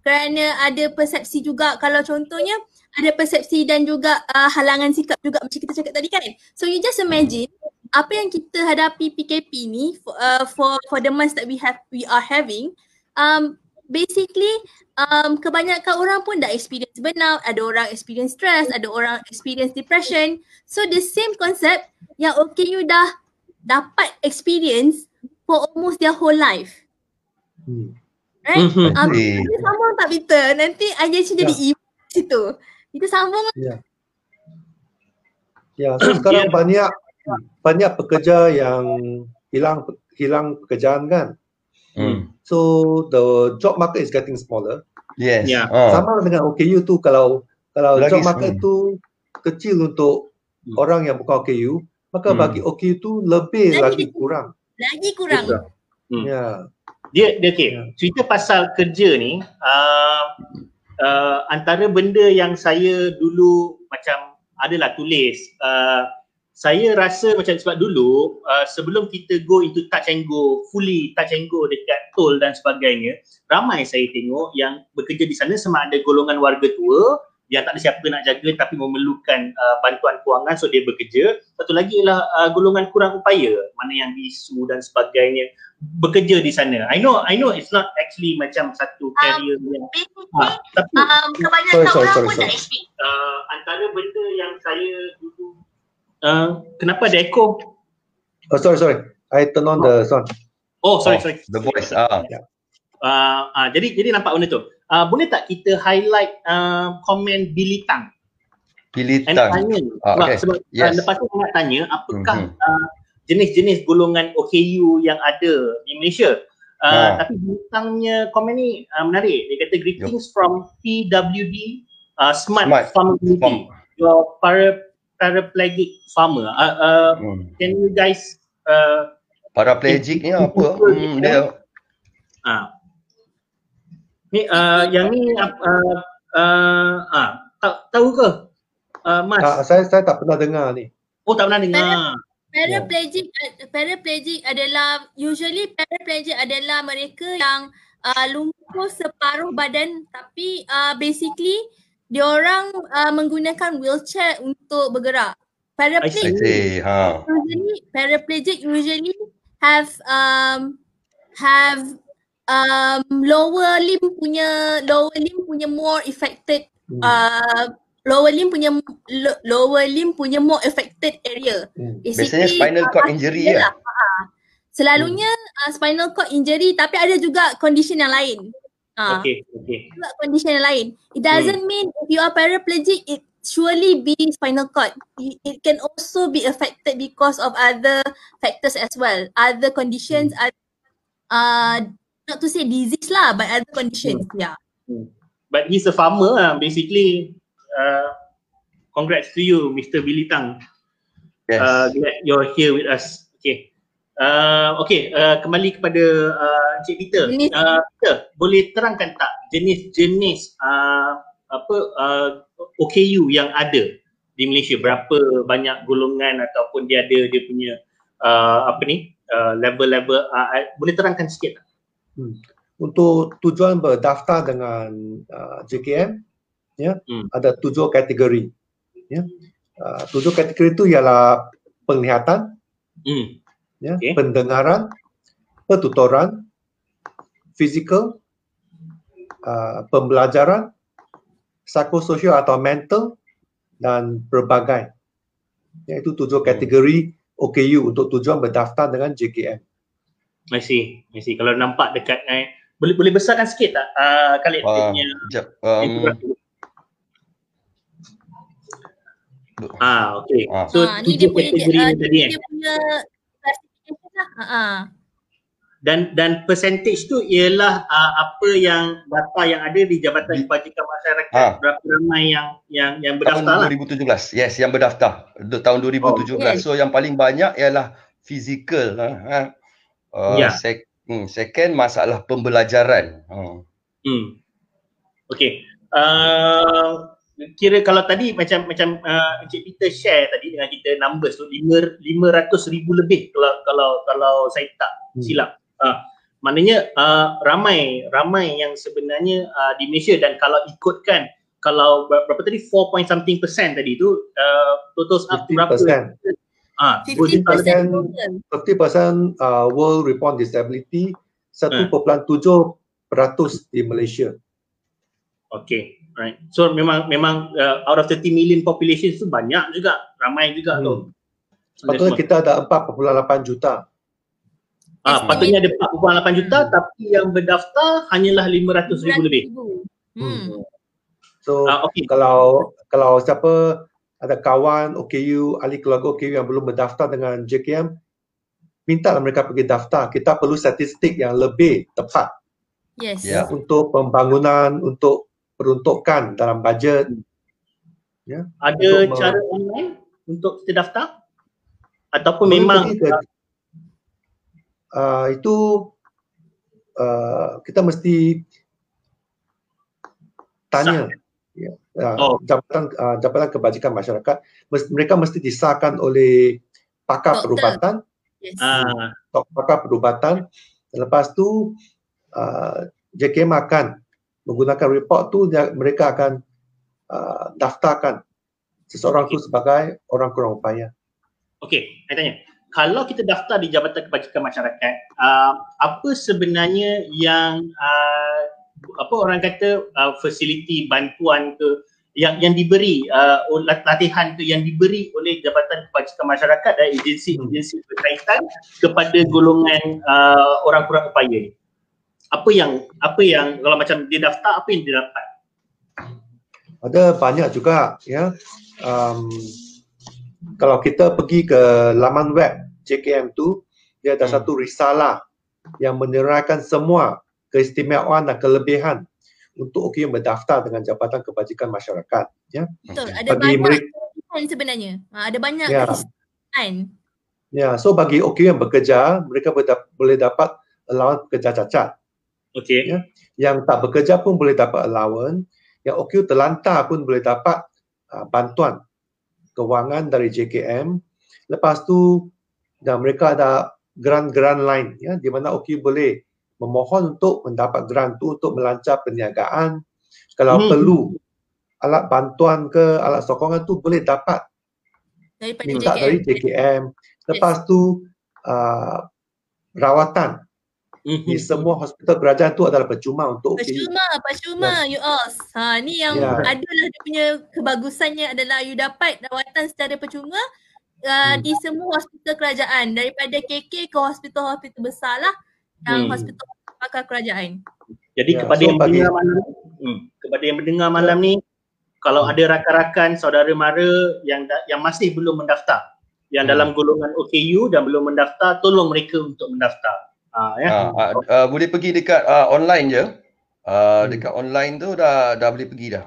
kerana ada persepsi juga kalau contohnya ada persepsi dan juga uh, halangan sikap juga macam kita cakap tadi kan. So you just imagine apa yang kita hadapi PKP ni for uh, for, for the months that we have we are having um basically um kebanyakan orang pun dah experience burnout, ada orang experience stress, ada orang experience depression. So the same concept yang okay you dah dapat experience for almost their whole life. Hmm. Right? Mm-hmm. Um, kita sambung tak Peter? Nanti IJC jadi yeah. ibu situ. Kita sambung. Ya. Yeah. yeah. so sekarang yeah. banyak banyak pekerja yang hilang hilang pekerjaan kan. Mm. So the job market is getting smaller. Yes. Yeah. Oh. Sama dengan OKU tu kalau kalau Lagi job market tu kecil untuk mm. orang yang bukan OKU, maka mm. bagi OKU tu lebih lagi, lagi kurang. Lagi kurang. Hmm. Ya. Yeah dia dia okey yeah. cerita pasal kerja ni uh, uh, antara benda yang saya dulu macam adalah tulis uh, saya rasa macam sebab dulu uh, sebelum kita go into touch and go fully touch and go dekat tol dan sebagainya ramai saya tengok yang bekerja di sana sama ada golongan warga tua yang tak ada siapa nak jaga tapi memerlukan uh, bantuan kewangan so dia bekerja. Satu lagi ialah uh, golongan kurang upaya mana yang bisu dan sebagainya bekerja di sana. I know i know it's not actually macam satu career um, yang ha, tapi um, kebanyakan sorry, sorry, orang sorry, pun sorry. tak uh, antara benda yang saya dulu uh, kenapa ada echo oh sorry sorry i turn on the sound oh sorry oh, sorry the voice ah yeah. uh, uh, jadi jadi nampak benda tu uh, boleh tak kita highlight uh, komen Billy Tang? Billy Tang. Tanya, ah, okay. Sebab uh, yes. uh, lepas tu nak tanya apakah mm-hmm. uh, jenis-jenis golongan OKU yang ada di Malaysia. Uh, ha. Tapi Billy Tangnya komen ni uh, menarik. Dia kata greetings Yo. from PWD uh, Smart, Smart Farm Community. Your para paraplegic farmer. Uh, uh, hmm. Can you guys uh, Paraplegic ni apa? Hmm, dia. Ah, Ni uh, yang ni uh, uh, uh, tak tahu ke? Uh, Mas. Tak, saya saya tak pernah dengar ni. Oh tak pernah dengar. Paraplegic yeah. paraplegic adalah usually paraplegic adalah mereka yang uh, lumpuh separuh badan tapi uh, basically orang uh, menggunakan wheelchair untuk bergerak. Paraplegic ha. usually paraplegic usually have um have um, lower limb punya lower limb punya more affected hmm. uh, lower limb punya lo, lower limb punya more affected area. Hmm. Biasanya spinal cord uh, injury ya. Lah. Selalunya hmm. uh, spinal cord injury tapi ada juga condition yang lain. Uh, okay, okay. Condition yang lain. It doesn't hmm. mean if you are paraplegic it surely be spinal cord. It, it can also be affected because of other factors as well. Other conditions, hmm. uh, not to say disease lah but other conditions hmm. yeah hmm. but he's a farmer lah basically uh, congrats to you Mr. Billy Tang. Yes. Uh, glad you're here with us. Okay. Uh, okay, uh, kembali kepada uh, Encik Peter. Jenis. Uh, Peter, boleh terangkan tak jenis-jenis uh, apa uh, OKU yang ada di Malaysia? Berapa banyak golongan ataupun dia ada dia punya uh, apa ni uh, level-level? Uh, uh, boleh terangkan sikit tak? Untuk tujuan berdaftar dengan uh, JKM, ya, Hmm. ada tujuh kategori. Ya. Uh, tujuh kategori itu ialah penglihatan, Hmm. Ya, Okey. pendengaran, pertuturan, fizikal, uh, pembelajaran, psikososial atau mental dan berbagai. Iaitu tujuh kategori OKU untuk tujuan berdaftar dengan JKM. I see. I see. Kalau nampak dekat eh, boleh boleh besarkan sikit tak uh, Khalid dia Ah, punya. Um? Ah, okay. Ah. So Ah, ni dia tujuh punya kategori uh, ni tadi kan. dia punya lah. Ha ah. Dan dan percentage tu ialah uh, apa yang data yang ada di Jabatan Kebajikan Masyarakat Ah. berapa ramai yang yang yang tahun berdaftar lah. 2017. Yes, yang berdaftar. Du- Tahun 2017. yes. So yang paling banyak ialah fizikal. Ha, ha. Uh, Ya. sec- hmm, second masalah pembelajaran. Ha. Hmm. Okay. Uh, kira kalau tadi macam macam uh, Encik Peter share tadi dengan kita numbers tu lima- 500 ribu lebih kalau kalau kalau saya tak Hmm. silap. Uh, maknanya uh, ramai ramai yang sebenarnya uh, di Malaysia dan kalau ikutkan kalau ber- berapa tadi 4 point something percent tadi tu uh, totals up to berapa? 50%. Ah, 50% percent- total. 50% uh, World Report Disability, 1.7% di Malaysia. Okay, right. So memang memang uh, out of 30 million population tu banyak juga, ramai juga Hmm. tu. Patutnya kita ada 4.8 juta. Ah, patutnya ada 4.8 juta tapi yang berdaftar hanyalah 500 ribu lebih. Hmm. So Ah, okay. kalau kalau siapa ada kawan OKU, ahli keluarga OKU yang belum berdaftar dengan JKM, mintalah mereka pergi daftar. Kita perlu statistik yang lebih tepat Yes. Ya. untuk pembangunan, untuk peruntukan dalam bajet. Ada Untuk me- cara online untuk kita daftar? Ataupun memang ke, uh, itu uh, kita mesti tanya ya, uh, Oh. jabatan uh, jabatan kebajikan masyarakat mes- mereka mesti disahkan oleh pakar Doktor. perubatan Yes. ah, tok- pakar perubatan lepas tu uh, JKM akan menggunakan report tu dia, mereka akan uh, daftarkan seseorang tu sebagai orang kurang upaya okey, saya tanya. Kalau kita daftar di Jabatan Kebajikan Masyarakat, uh, apa sebenarnya yang uh, apa orang kata uh, fasiliti bantuan ke yang yang diberi uh, latihan tu yang diberi oleh Jabatan Kebajikan Masyarakat dan agensi-agensi berkaitan kepada golongan uh, orang kurang upaya ni. Apa yang apa yang kalau macam dia daftar apa yang dia dapat? Ada banyak juga ya. Um, kalau kita pergi ke laman web JKM tu, dia ada Hmm. satu risalah yang menerangkan semua keistimewaan dan kelebihan untuk OKU yang berdaftar dengan Jabatan Kebajikan Masyarakat. Ya, Betul. Ada bagi banyak mereka- sebenarnya. Ha, ada banyak Ya. kehidupan. ya. So bagi OKU yang bekerja, mereka berda- boleh dapat allowance pekerja cacat. Okey. Ya. Yang tak bekerja pun boleh dapat allowance. Yang OKU terlantar pun boleh dapat uh, bantuan kewangan dari JKM. Lepas tu dan mereka ada grant-grant lain ya di mana OKU boleh memohon untuk mendapat grant tu untuk melancar perniagaan. Kalau Hmm. perlu alat bantuan ke alat sokongan tu boleh dapat Daripada minta JKM. dari JKM. Lepas tu uh, rawatan Mhm. di semua hospital kerajaan tu adalah percuma untuk OKU. Percuma, percuma you all. Ha, ni yang Ya. adalah dia punya kebagusannya adalah you dapat rawatan secara percuma uh, Hmm. di semua hospital kerajaan daripada KK ke hospital-hospital besar lah yang Hmm. hospital pakar kerajaan. Jadi Ya, kepada so yang bagi- mendengar malam hmm, kepada yang mendengar malam ni kalau ada rakan-rakan saudara mara yang da- yang masih belum mendaftar yang Hmm. dalam golongan OKU dan belum mendaftar tolong mereka untuk mendaftar. Ha ya. Ah, ah, ah, boleh pergi dekat ah, online je. Ah, Hmm. dekat online tu dah dah boleh pergi dah.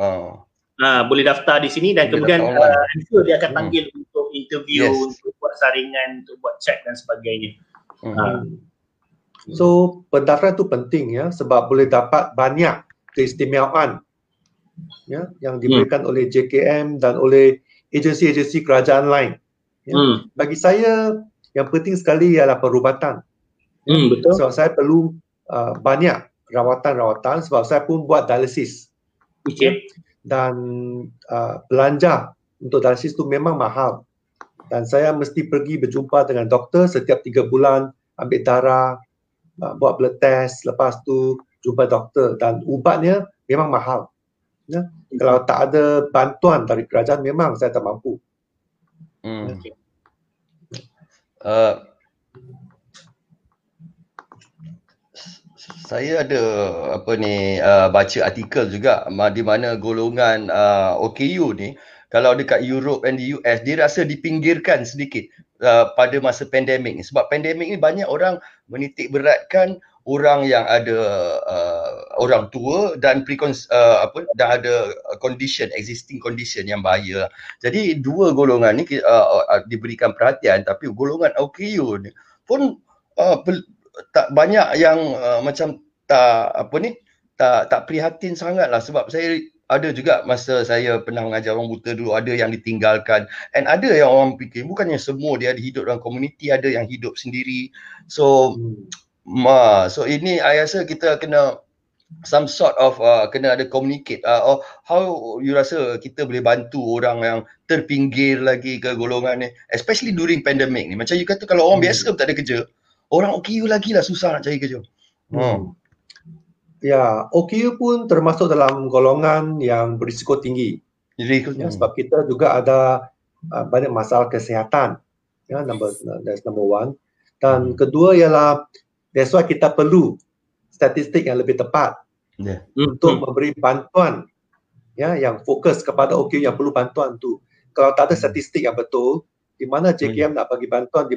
Ah. uh, boleh daftar di sini dan boleh kemudian uh, I'm sure dia akan hmm. panggil hmm. untuk interview, yes. untuk buat saringan, untuk buat chat dan sebagainya. Hmm. Uh. So pendaftaran tu penting ya sebab boleh dapat banyak keistimewaan ya yang diberikan hmm. oleh JKM dan oleh agensi-agensi kerajaan lain. Ya. Hmm. Bagi saya yang penting sekali ialah perubatan. Hmm, betul. Sebab saya perlu uh, banyak rawatan-rawatan sebab saya pun buat dialisis. Okay. Dan uh, belanja untuk dialisis tu memang mahal. Dan saya mesti pergi berjumpa dengan doktor setiap tiga bulan, ambil darah, uh, buat blood test, lepas tu jumpa doktor dan ubatnya memang mahal. Ya? Okay. Kalau tak ada bantuan dari kerajaan memang saya tak mampu. Hmm. Okay. Uh, saya ada apa ni uh, baca artikel juga di mana golongan uh, OKU ni kalau dekat Europe and the US dia rasa dipinggirkan sedikit uh, pada masa pandemik ni sebab pandemik ni banyak orang menitik beratkan orang yang ada uh, orang tua dan precon uh, apa dan ada condition existing condition yang bahaya. Jadi dua golongan ni uh, uh, diberikan perhatian tapi golongan OKU ni pun uh, tak banyak yang uh, macam tak apa ni tak tak prihatin sangat lah sebab saya ada juga masa saya pernah mengajar orang buta dulu ada yang ditinggalkan and ada yang orang fikir bukannya semua dia ada hidup dalam komuniti ada yang hidup sendiri so hmm. ma so ini saya rasa kita kena some sort of uh, kena ada communicate uh, or how you rasa kita boleh bantu orang yang terpinggir lagi ke golongan ni especially during pandemic ni macam you kata kalau orang hmm. biasa tak ada kerja orang OKU lagi lah susah nak cari kerja. Hmm. Ya, OKU pun termasuk dalam golongan yang berisiko tinggi. Jadi, ya, sebab kita juga ada uh, banyak masalah kesihatan. Ya, number that's number one. Dan hmm. kedua ialah that's why kita perlu statistik yang lebih tepat yeah. untuk hmm. memberi bantuan ya yang fokus kepada OKU yang perlu bantuan tu. Kalau tak ada hmm. statistik yang betul, di mana JKM hmm. nak bagi bantuan, di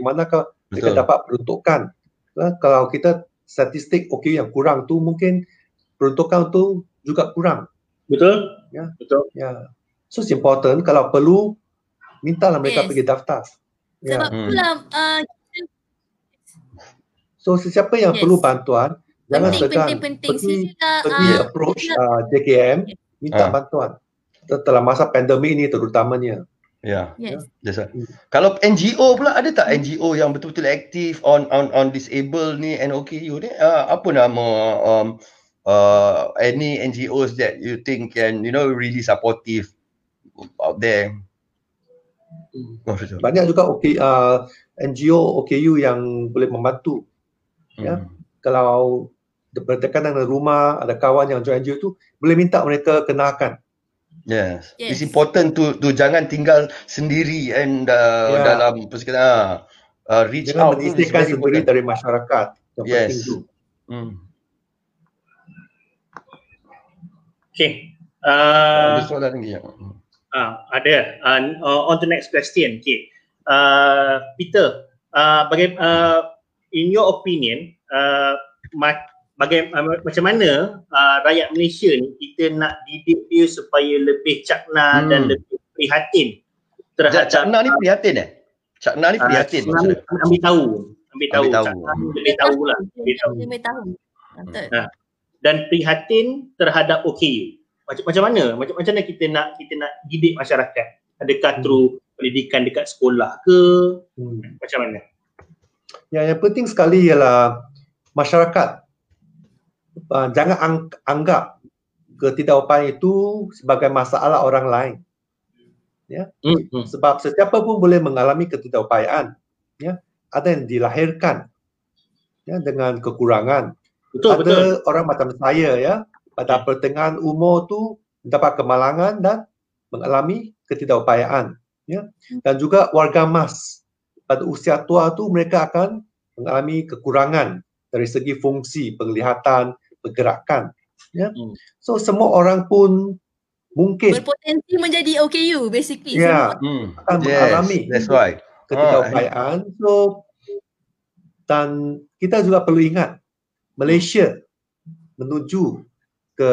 manakah kita dapat peruntukan. Nah, kalau kita statistik okey yang kurang tu mungkin peruntukan tu juga kurang. Betul? Ya. Betul. Ya. So it's important kalau perlu mintalah mereka yes. pergi daftar. Ya. Sebab hmm. pula uh, So sesiapa yang yes. perlu bantuan penting, jangan segan penting, penting. pergi, pergi uh, approach uh, JKM minta uh. bantuan. Setelah masa pandemik ini terutamanya. Ya. Yes. yes. Hmm. Kalau NGO pula ada tak NGO yang betul-betul aktif on on on disable ni NOKU ni? Uh, apa nama um, uh, any NGOs that you think can you know really supportive out there? Hmm. Banyak juga OK uh, NGO OKU yang boleh membantu. Ya. Hmm. Kalau berdekatan dengan rumah ada kawan yang join NGO tu boleh minta mereka kenalkan Yes. yes. It's important to to jangan tinggal sendiri and uh, yeah. dalam persekitaran uh, uh, reach jangan out mengisahkan sendiri dari masyarakat. Yes. penting tu. Hmm. Okay. Uh, ada soalan lagi uh, ada. Uh, on to next question. Okay. Uh, Peter, uh, baga- uh, in your opinion, uh, bagaimana uh, macam mana uh, rakyat Malaysia ni kita nak didik dia supaya lebih cakna hmm. dan lebih prihatin terhadap cakna ni prihatin eh? Cakna ni ah, prihatin uh, ambil, ambil tahu. Ambil tahu, ambil tahu. lebih tahu lah. Lebih tahu, lebih tahu. Dan prihatin terhadap OKU macam macam mana? Macam macam mana kita nak kita nak didik masyarakat? Adakah hmm. through pendidikan dekat sekolah ke? Hmm. macam mana? Ya yang penting sekali ialah masyarakat uh, jangan ang- anggap ketidakupayaan itu sebagai masalah orang lain. Ya. Mm-hmm. Sebab sesiapa pun boleh mengalami ketidakupayaan. Ya. Ada yang dilahirkan ya dengan kekurangan. Betul, ada betul. orang macam saya ya pada pertengahan umur tu dapat kemalangan dan mengalami ketidakupayaan ya dan juga warga mas pada usia tua tu mereka akan mengalami kekurangan dari segi fungsi penglihatan pergerakan ya hmm. so semua orang pun mungkin berpotensi menjadi OKU basically ya hmm. akan yes, mengalami that's right ketidakupayaan oh, so dan kita juga perlu ingat Malaysia menuju ke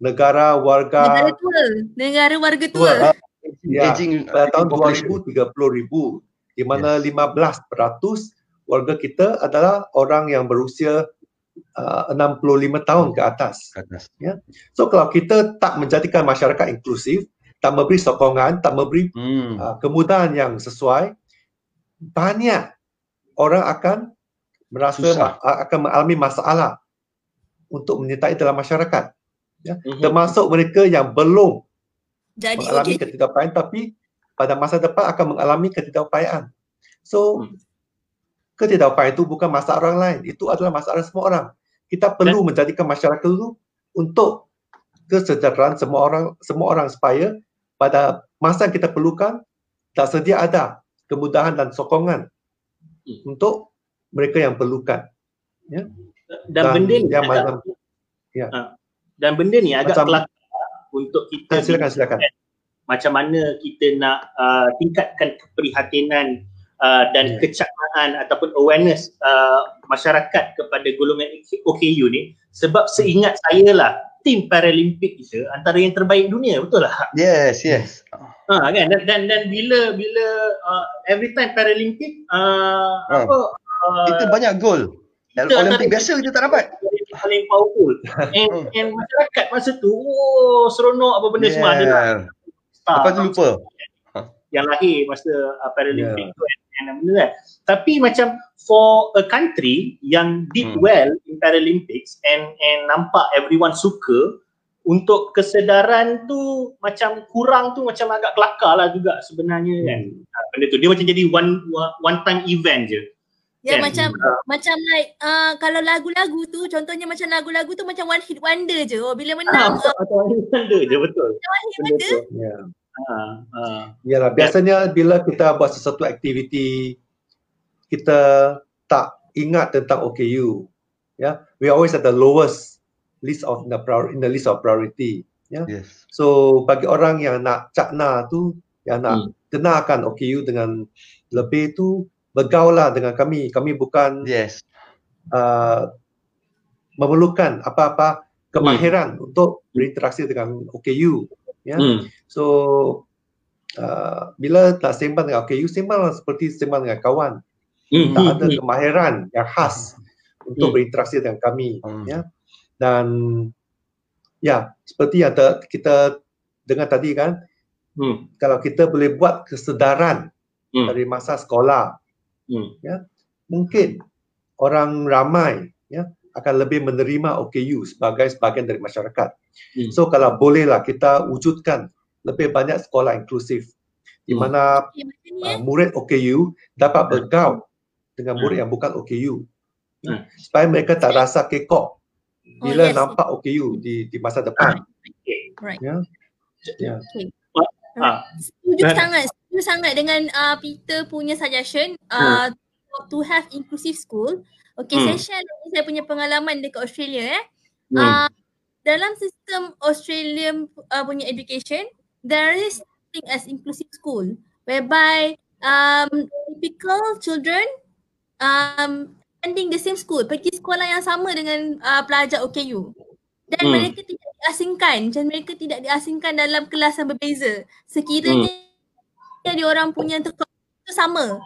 negara warga Negara tua. Negara warga tua. tua. Ah, Ya, aging pada tahun population. 2000 30,000 di mana 15% warga kita adalah orang yang berusia uh, 65 tahun ke atas. Ke atas. So kalau kita tak menjadikan masyarakat inklusif, tak memberi sokongan, tak memberi Hmm. uh, kemudahan yang sesuai, banyak orang akan merasa Susah. ma- akan mengalami masalah untuk menyertai dalam masyarakat. Mhm. Termasuk mereka yang belum Jadi mengalami okey. ketidakupayaan tapi pada masa depan akan mengalami ketidakupayaan. So Hmm. Ketidakupayaan itu bukan masalah orang lain, itu adalah masalah semua orang. Kita perlu menjadikan masyarakat itu untuk kesejahteraan semua orang semua orang supaya pada masa yang kita perlukan tak sedia ada kemudahan dan sokongan Hmm. untuk mereka yang perlukan. Dan benda ni yang agak, macam ya. Ha. dan benda ni agak Macam- kelakar untuk kita Ah, silakan silakan. macam mana kita nak uh, tingkatkan keprihatinan uh, dan Ya. kecaknaan ataupun awareness uh, masyarakat kepada golongan OKU ni sebab seingat saya lah tim Paralimpik kita antara yang terbaik dunia betul lah Yes, yes. ha, kan dan dan, dan bila bila uh, every time Paralimpik uh, Ha. apa uh, Kita banyak gol. Kita Olimpik biasa kita tak dapat. paling powerful and, Hmm. and masyarakat masa tu oh seronok apa benda semua ada lah Yeah. star Lepas tu lupa. yang lahir masa uh, Paralympic Yeah. tu kan and benda kan. Tapi macam for a country yang did Hmm. well in Paralympics and and nampak everyone suka untuk kesedaran tu macam kurang tu macam agak kelakar lah juga sebenarnya kan. Hmm. Ha, benda tu dia macam jadi one one time event je. Ya Kan? macam Ah. macam like uh, kalau lagu-lagu tu contohnya macam lagu-lagu tu macam one hit wonder je. Oh bila menang uh, macam benda je betul. one hit wonder. Ya. Ha, ha. Yalah, biasanya bila kita buat sesuatu aktiviti kita tak ingat tentang OKU. Ya, we always at the lowest list of the prior, in the list of priority. Yes. So bagi orang yang nak cakna tu, yang nak Hmm. kenalkan OKU dengan lebih tu bergaul lah dengan kami. Kami bukan Yes. uh, memerlukan apa-apa kemahiran untuk berinteraksi dengan OKU. Ya. Hmm. So uh, bila nak sembang dengan OKU, sembang seperti sembang dengan kawan. Hmm. Tak hmm, ada hmm. kemahiran yang khas untuk Hmm. berinteraksi dengan kami. Hmm. Ya. Dan ya, seperti yang te- kita dengar tadi kan, Hmm. kalau kita boleh buat kesedaran Hmm. dari masa sekolah, Hmm. mungkin orang ramai ya akan lebih menerima OKU sebagai sebahagian dari masyarakat. Hmm. So kalau bolehlah kita wujudkan lebih banyak sekolah inklusif di Hmm. mana Okay, macam ni uh, eh. murid OKU dapat Hmm. bergaul dengan murid Hmm. yang bukan OKU. Hmm. Supaya mereka tak rasa kekok Oh, bila yes. nampak OKU di di masa depan. Okay. Right. Ya. Ya. Okay. Ah. Setuju Dan- sangat, setuju sangat dengan uh, Peter punya suggestion uh, to have inclusive school. Okay, Hmm. saya share lagi saya punya pengalaman dekat Australia eh. Hmm. Uh, dalam sistem Australian uh, punya education, there is thing as inclusive school whereby um, typical children um, attending the same school, pergi sekolah yang sama dengan uh, pelajar OKU. Dan Hmm. mereka tidak diasingkan, macam mereka tidak diasingkan dalam kelas yang berbeza. Sekiranya hmm. dia orang punya tu sama.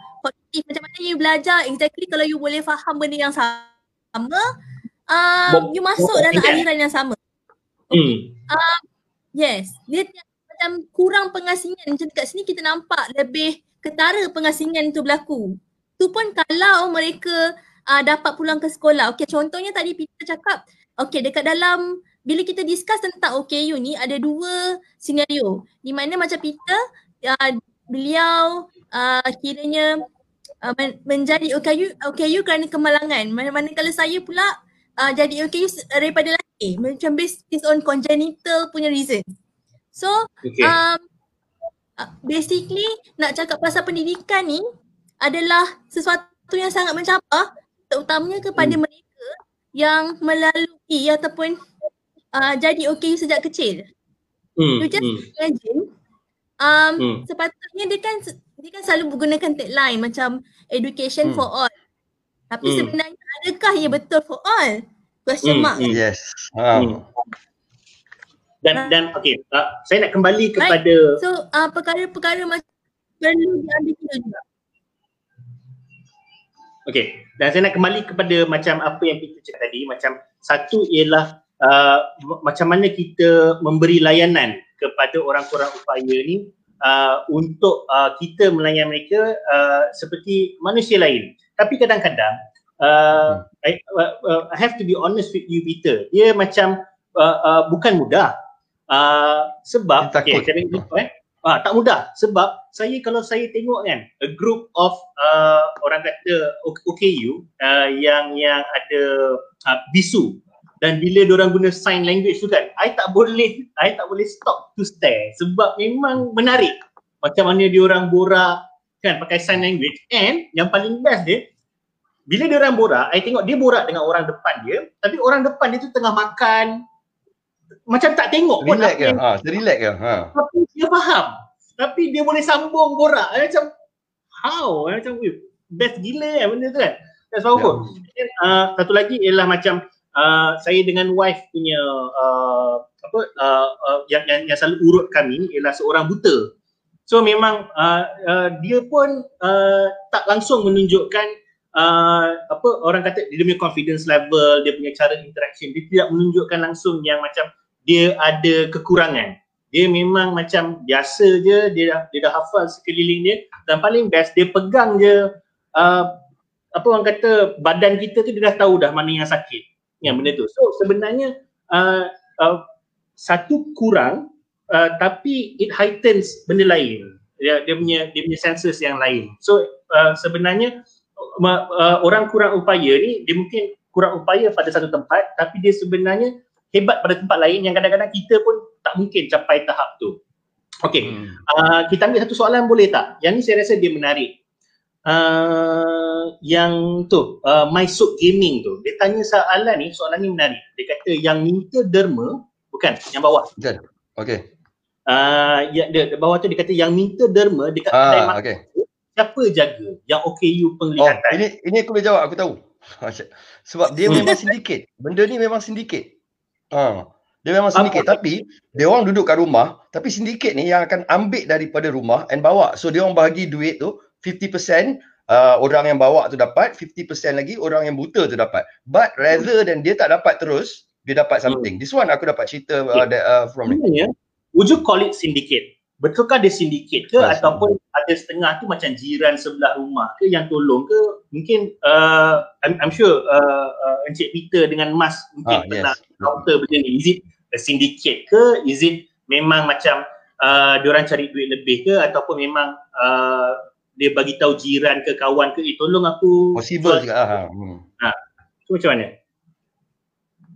Kognitif macam mana you belajar exactly kalau you boleh faham benda yang sama, um, Bo- you masuk bo- dalam aliran yang sama. Hmm. Yes, dia macam kurang pengasingan. Macam kat sini kita nampak lebih ketara pengasingan tu berlaku. Tu pun kalau mereka uh, dapat pulang ke sekolah. Okay, contohnya tadi Peter cakap, okay dekat dalam bila kita discuss tentang OKU ni ada dua senario. Di mana macam Peter, uh, beliau uh, kiranya uh, men- menjadi OKU, OKU kerana kemalangan. Man- Manakala saya pula uh, jadi OKU daripada lahir. Macam based, based on congenital punya reason. So Okay. um, uh, basically nak cakap pasal pendidikan ni adalah sesuatu yang sangat mencabar terutamanya kepada Hmm. mereka yang melalui ataupun uh, jadi OKU sejak kecil. Hmm. You just Hmm. imagine um, Hmm. sepatutnya dia kan dia kan selalu menggunakan tagline macam education Hmm. for all. Tapi Hmm. sebenarnya adakah ia betul for all? Question Hmm, mark. hmm. Yes. Hmm. Dan dan okey, uh, saya nak kembali kepada right. So uh, perkara-perkara macam perlu diambil kira juga. Okey, dan saya nak kembali kepada macam apa yang kita cakap tadi, macam satu ialah uh, macam mana kita memberi layanan kepada orang kurang upaya ni uh, untuk uh, kita melayan mereka uh, seperti manusia lain. Tapi kadang-kadang uh, I, uh, uh, I have to be honest with you Peter. Dia macam uh, uh, bukan mudah. Uh, sebab okay, gitu, eh. Ah, tak mudah sebab saya kalau saya tengok kan a group of uh, orang kata OKU uh, yang yang ada uh, bisu dan bila orang guna sign language tu kan I tak boleh I tak boleh stop to stare sebab memang menarik macam mana dia orang borak kan pakai sign language and yang paling best dia bila dia orang borak I tengok dia borak dengan orang depan dia tapi orang depan dia tu tengah makan macam tak tengok pun Relax ke? yang Ha, relax ke? Ha. tapi dia faham tapi dia boleh sambung borak I macam how I macam "Weh, best gila kan benda tu kan that's powerful yeah. uh, satu lagi ialah macam uh, saya dengan wife punya uh, apa uh, uh, yang, yang yang selalu urut kami ialah seorang buta. So memang uh, uh, dia pun uh, tak langsung menunjukkan uh, apa orang kata dia punya confidence level dia punya cara interaction. Dia tidak menunjukkan langsung yang macam dia ada kekurangan. Dia memang macam biasa je dia dah, dia dah hafal sekeliling dia. Dan paling best dia pegang je uh, apa orang kata badan kita tu dia dah tahu dah mana yang sakit yang benda tu so sebenarnya uh, uh, satu kurang uh, tapi it heightens benda lain dia, dia punya dia punya senses yang lain so uh, sebenarnya uh, orang kurang upaya ni dia mungkin kurang upaya pada satu tempat tapi dia sebenarnya hebat pada tempat lain yang kadang-kadang kita pun tak mungkin capai tahap tu. Okey, Hmm. uh, kita ambil satu soalan boleh tak? Yang ni saya rasa dia menarik. Uh, yang tu, uh, My Soap Gaming tu. Dia tanya soalan ni, soalan ni menarik. Dia kata yang minta derma, bukan, yang bawah. Jan. Okey. Uh, ya, dia, dia bawah tu dia kata yang minta derma dekat kedai Ah, makan okey. siapa jaga? Yang OKU Oh, penglihatan. ini ini aku boleh jawab, aku tahu. Sebab dia memang sindiket. Benda ni memang sindiket. Ha. Dia memang sindiket tapi dia orang duduk kat rumah tapi sindiket ni yang akan ambil daripada rumah and bawa. So dia orang bahagi duit tu 50% uh, orang yang bawa tu dapat, 50% lagi orang yang buta tu dapat. But rather than dia tak dapat terus, dia dapat something. This one aku dapat cerita uh, that, uh, from ni. Sebenarnya, would you call it syndicate? Betulkah dia syndicate ke Yes. ataupun ada setengah tu macam jiran sebelah rumah ke yang tolong ke? Mungkin uh, I'm, I'm sure uh, uh, Encik Peter dengan Mas mungkin Ah, pernah yes. counter benda ni. Is it a syndicate ke? Is it memang macam uh, diorang cari duit lebih ke ataupun memang uh, dia bagi tahu jiran ke kawan ke eh tolong aku Possible jual- juga. Ha. Hmm. tu macam mana?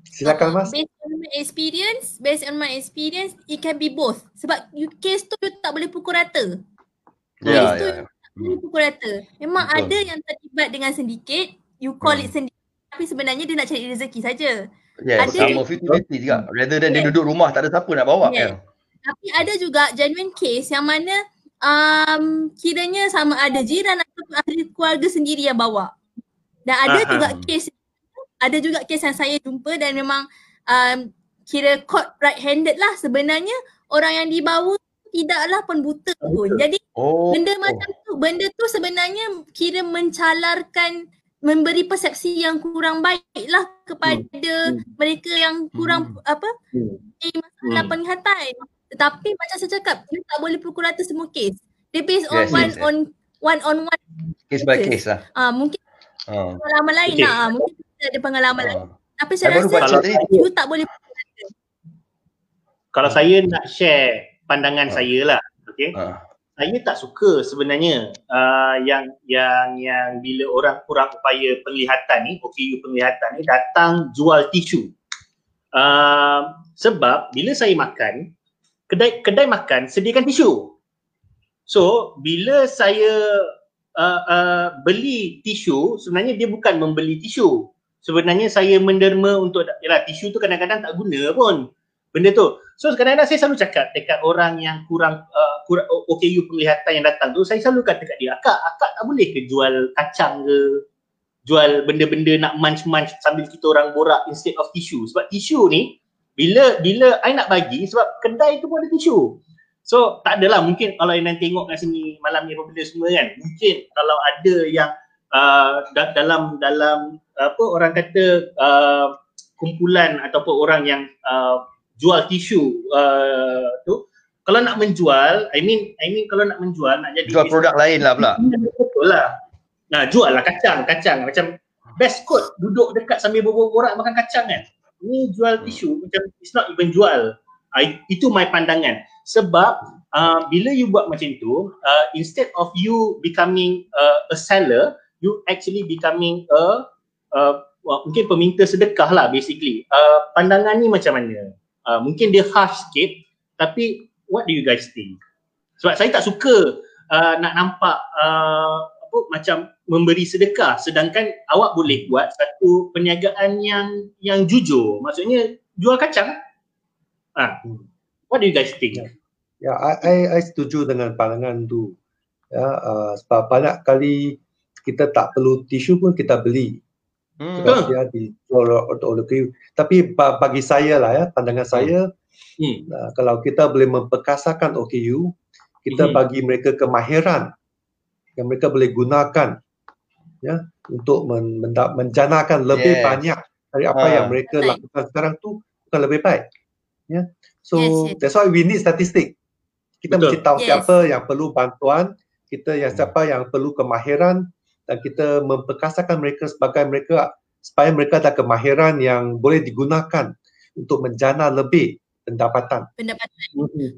Silakan Mas. Based on my experience, based on my experience, it can be both. Sebab you case tu you tak boleh pukul rata. Ya, Case tu ya. you tak boleh pukul rata. Memang Betul. ada yang terlibat dengan sindiket, you call Hmm. it sindiket tapi sebenarnya dia nak cari rezeki saja. Yes, Ada sama 50-50 juga. Rather than dia Yes. duduk rumah tak ada siapa nak bawa Yes. kan. Tapi ada juga genuine case yang mana um, kiranya sama ada jiran ataupun ahli keluarga sendiri yang bawa. Dan ada Aha. juga case ada juga case yang saya jumpa dan memang um, kira caught right handed lah sebenarnya orang yang dibawa tidaklah pun buta pun. Jadi Oh. benda macam tu benda tu sebenarnya kira mencalarkan memberi persepsi yang kurang baik lah kepada Hmm. mereka yang kurang apa Hmm. eh, masalah Hmm. penglihatan. Tetapi macam saya cakap, you tak boleh pukul rata semua kes. Dia based on Yes, one yes, yes. on one on one. case by case lah. Ah mungkin Ha. pengalaman lain Okay. lah. Ah, mungkin kita ada pengalaman lain. Ha. Tapi saya Saya rasa you tak boleh pukul rata. Kalau saya nak share pandangan Ah. saya lah, okay? Ha. saya tak suka sebenarnya uh, yang yang yang bila orang kurang upaya penglihatan ni, OKU penglihatan ni datang jual tisu. Uh, sebab bila saya makan, kedai kedai makan sediakan tisu. So bila saya uh, uh, beli tisu, sebenarnya dia bukan membeli tisu. Sebenarnya saya menderma untuk yalah tisu tu kadang-kadang tak guna pun benda tu. So kadang-kadang saya selalu cakap dekat orang yang kurang uh, kurang OKU penglihatan yang datang tu, saya selalu kata dekat dia, akak, akak tak boleh ke jual kacang ke, jual benda-benda nak munch-munch sambil kita orang borak instead of tisu. Sebab tisu ni bila bila I nak bagi sebab kedai tu pun ada tisu. So tak adalah mungkin kalau yang tengok kat sini malam ni benda semua kan. Mungkin kalau ada yang uh, dalam dalam apa orang kata uh, kumpulan ataupun orang yang uh, jual tisu uh, tu kalau nak menjual, I mean I mean kalau nak menjual nak jadi jual produk lain lah pula. Betul lah. Nah, jual lah kacang, kacang macam best kot duduk dekat sambil borak-borak makan kacang kan. Ni jual hmm. macam it's not even jual. I, itu my pandangan. Sebab uh, bila you buat macam tu, uh, instead of you becoming uh, a seller, you actually becoming a uh, well, mungkin peminta sedekah lah basically. Uh, pandangan ni macam mana? Uh, mungkin dia harsh sikit tapi what do you guys think? Sebab saya tak suka uh, nak nampak uh, apa macam memberi sedekah. Sedangkan awak boleh buat satu perniagaan yang yang jujur. Maksudnya jual kacang. Ah what do you guys think? Ya. Yeah, I, I I setuju dengan pandangan tu. Ya uh, sebab banyak kali kita tak perlu tisu pun kita beli. Hmm. sebab dia dijual oleh kayu tapi bagi saya lah ya pandangan hmm. saya hmm. uh, kalau kita boleh memperkasakan OKU kita hmm. bagi mereka kemahiran yang mereka boleh gunakan ya untuk men, men- menjanakan lebih yes. banyak dari apa uh. yang mereka right. lakukan sekarang tu bukan lebih baik ya so yes, yes. that's why we need statistik kita Betul. mesti tahu yes. siapa yang perlu bantuan kita yang siapa yang perlu kemahiran dan kita memperkasakan mereka sebagai mereka supaya mereka ada kemahiran yang boleh digunakan untuk menjana lebih pendapatan. Pendapatan.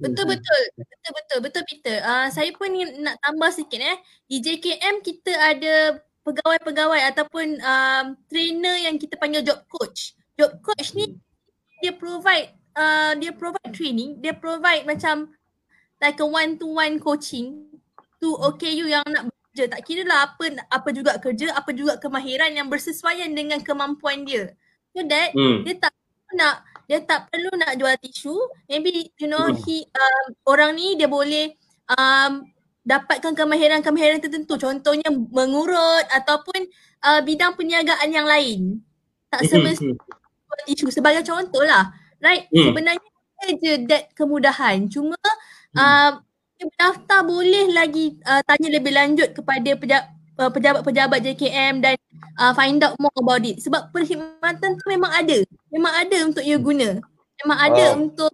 Betul betul. Betul betul. Betul Peter. Uh, saya pun nak tambah sikit eh. Di JKM kita ada pegawai-pegawai ataupun um, trainer yang kita panggil job coach. Job coach ni dia provide uh, dia provide training, dia provide macam like a one to one coaching to OKU yang nak bekerja. Tak kira lah apa apa juga kerja, apa juga kemahiran yang bersesuaian dengan kemampuan dia. So that hmm. dia tak nak dia tak perlu nak jual tisu maybe you know hmm. he um, orang ni dia boleh um, dapatkan kemahiran-kemahiran tertentu contohnya mengurut ataupun uh, bidang perniagaan yang lain tak hmm. semestinya jual tisu sebagai contoh lah right hmm. sebenarnya je that kemudahan cuma hmm. uh, daftar boleh lagi uh, tanya lebih lanjut kepada pejabat uh, pejabat-pejabat JKM dan uh, find out more about it sebab perkhidmatan tu memang ada memang ada untuk you guna memang ada oh. untuk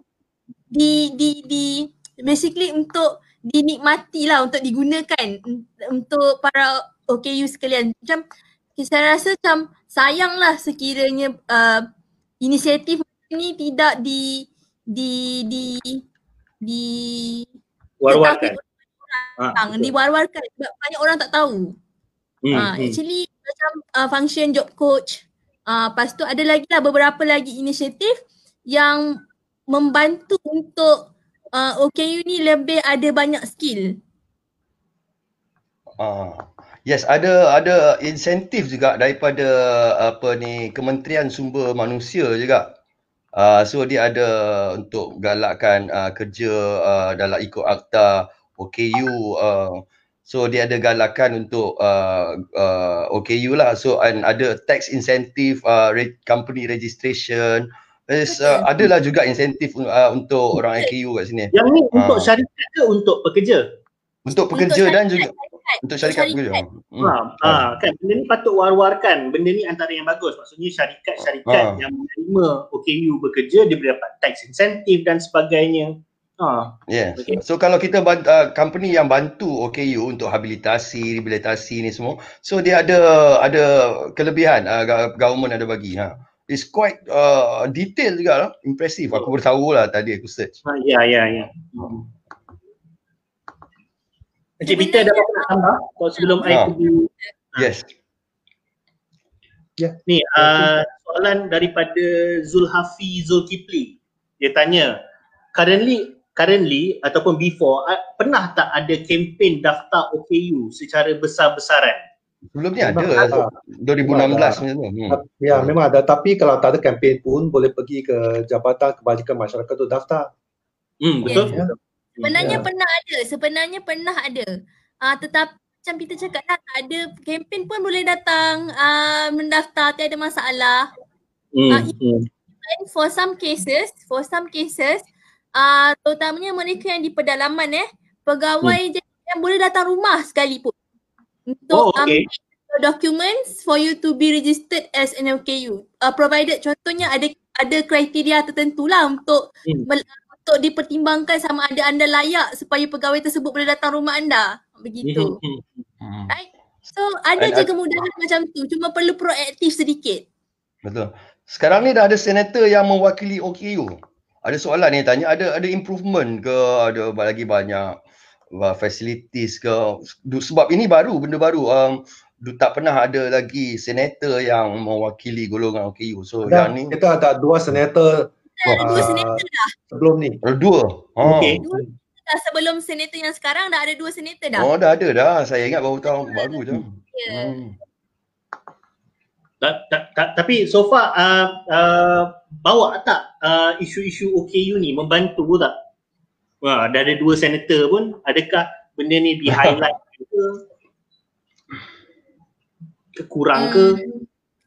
di di di basically untuk dinikmati lah untuk digunakan untuk para OKU sekalian macam saya rasa macam sayang lah sekiranya uh, inisiatif ni tidak di di di di war-warkan. Ha, diwar-warkan sebab banyak orang tak tahu. Hmm, uh, hmm. Actually macam uh, function job coach. Uh, lepas tu ada lagi lah beberapa lagi inisiatif yang membantu untuk uh, OKU ni lebih ada banyak skill. Uh, yes, ada ada insentif juga daripada apa ni Kementerian Sumber Manusia juga. Uh, so dia ada untuk galakkan uh, kerja uh, dalam ikut akta OKU uh, So dia ada galakan untuk uh, uh, OKU lah. So and ada tax incentive, uh, re- company registration. Is, uh, adalah juga insentif uh, untuk orang OKU kat sini. Yang ni untuk uh. syarikat ke untuk pekerja? Untuk pekerja untuk dan juga untuk syarikat, syarikat. pekerja. Hmm. Ha, ha, kan benda ni patut war-warkan. Benda ni antara yang bagus. Maksudnya syarikat-syarikat ha. yang menerima OKU bekerja dia boleh dapat tax incentive dan sebagainya. Ha. Yeah. Okay. So kalau kita uh, company yang bantu OKU untuk habilitasi, rehabilitasi ni semua, so dia ada ada kelebihan uh, government ada bagi. Ha. It's quite uh, detail juga lah. Impressive. Aku baru tahu lah tadi aku search. Ha, ya, ya, ya. Hmm. Encik Peter ada apa nak tambah sebelum ha. I pergi? Yes. Ya. Yeah. Ni uh, soalan daripada Zulhafi Zulkifli. Dia tanya, currently currently ataupun before uh, pernah tak ada kempen daftar OKU secara besar-besaran? Sebelum ni ada, ada 2016 macam tu. Hmm. Ya, memang ada tapi kalau tak ada kempen pun boleh pergi ke Jabatan Kebajikan Masyarakat tu daftar. Hmm, betul. Ya. Sebenarnya ya. pernah ada, sebenarnya pernah ada. Ah uh, tetapi macam kita cakap lah, tak ada kempen pun boleh datang uh, mendaftar, tiada masalah. Hmm. Uh, for some cases, for some cases, uh, terutamanya mereka yang di pedalaman eh, pegawai hmm. yang boleh datang rumah sekalipun untuk Oh, okay. ambil documents for you to be registered as an OKU. Uh, provided contohnya ada ada kriteria tertentu lah untuk Hmm. untuk dipertimbangkan sama ada anda layak supaya pegawai tersebut boleh datang rumah anda. Begitu. Mhm. Hmm. Right? So ada And je kemudahan macam tu. Cuma perlu proaktif sedikit. Betul. Sekarang ni dah ada senator yang mewakili OKU. Ada soalan ni tanya ada ada improvement ke ada lagi banyak uh, facilities ke sebab ini baru benda baru um, du- tak pernah ada lagi senator yang mewakili golongan OKU. So Dah, yang ni kita ada dua senator ada dua Ah. senator dah. sebelum ni. ada dua. Ha. Okay. Dua dah sebelum senator yang sekarang dah ada dua senator dah. Oh dah ada dah. Saya ingat baru tahun baru je. Ya. Hmm. Ta- ta- ta- tapi so far uh, uh, bawa tak uh, isu-isu OKU ni membantu tak? Wah, dah ada dua senator pun adakah benda ni di highlight ke? Kekurang ke?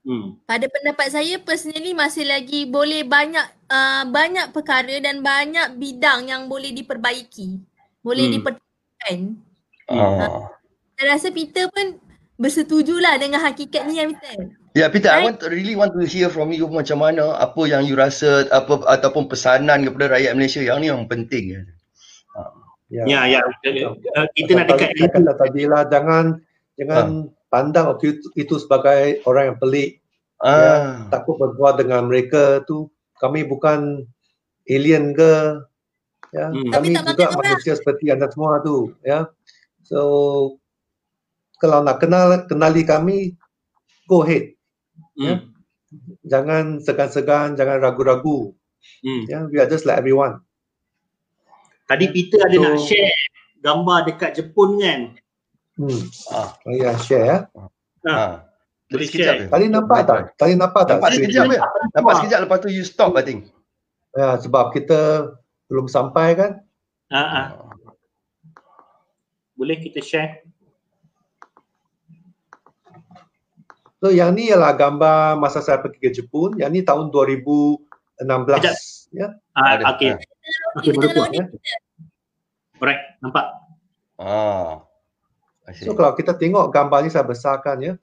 Hmm. Pada pendapat saya personally masih lagi boleh banyak uh, banyak perkara dan banyak bidang yang boleh diperbaiki. Boleh Hmm. dipertahankan. Ah. Saya rasa Peter pun bersetujulah dengan hakikat ni ya Peter. Ya Peter, I Right. want to, really want to hear from you macam mana apa yang you rasa apa ataupun pesanan kepada rakyat Malaysia yang ni yang penting. Ya. Ya, ya. Uh, kita nak Macam dekat kata tadi lah jangan jangan Ah. pandang itu, itu sebagai orang yang pelik Ah. takut berbuat dengan mereka tu kami bukan alien ke ya Hmm. kami Tapi tak juga makan orang. manusia seperti anda semua tu ya so kalau nak kenal kenali kami go ahead Hmm. jangan segan-segan jangan ragu-ragu Hmm. ya we are just like everyone Tadi Peter ada So- nak share gambar dekat Jepun kan? hmm Ah. oh ya share ya Ah. Boleh share. tadi nampak tak tadi nampak tak Nampak sekejap je. Nampak sekejap lepas tu you stop I think. ya sebab kita belum sampai kan Ah, ah. Boleh kita share? So yang ni ialah gambar masa saya pergi ke Jepun. Yang ni tahun 2016. Ya. Ah, okay. Okey, Kita boleh buat loading. ya. Alright, nampak. Ah. So kalau kita tengok gambar ni saya besarkan ya.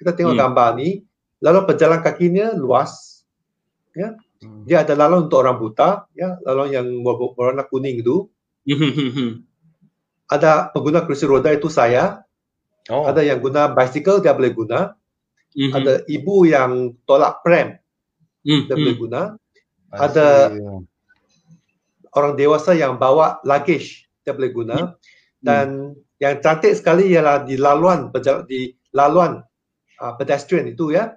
Kita tengok Hmm. gambar ni. Lalu pejalan kakinya luas. Hmm. Dia ada lalu untuk orang buta. ya, Lalu yang ber- berwarna kuning itu. Hmm, Ada pengguna kursi roda itu saya. Oh. Ada yang guna bicycle dia boleh guna. Hmm, Ada ibu yang tolak pram hmm, dia boleh guna. I ada-. Orang dewasa yang bawa luggage dia boleh guna. Hmm. Dan yang cantik sekali ialah di laluan pejalan di laluan uh, pedestrian itu ya.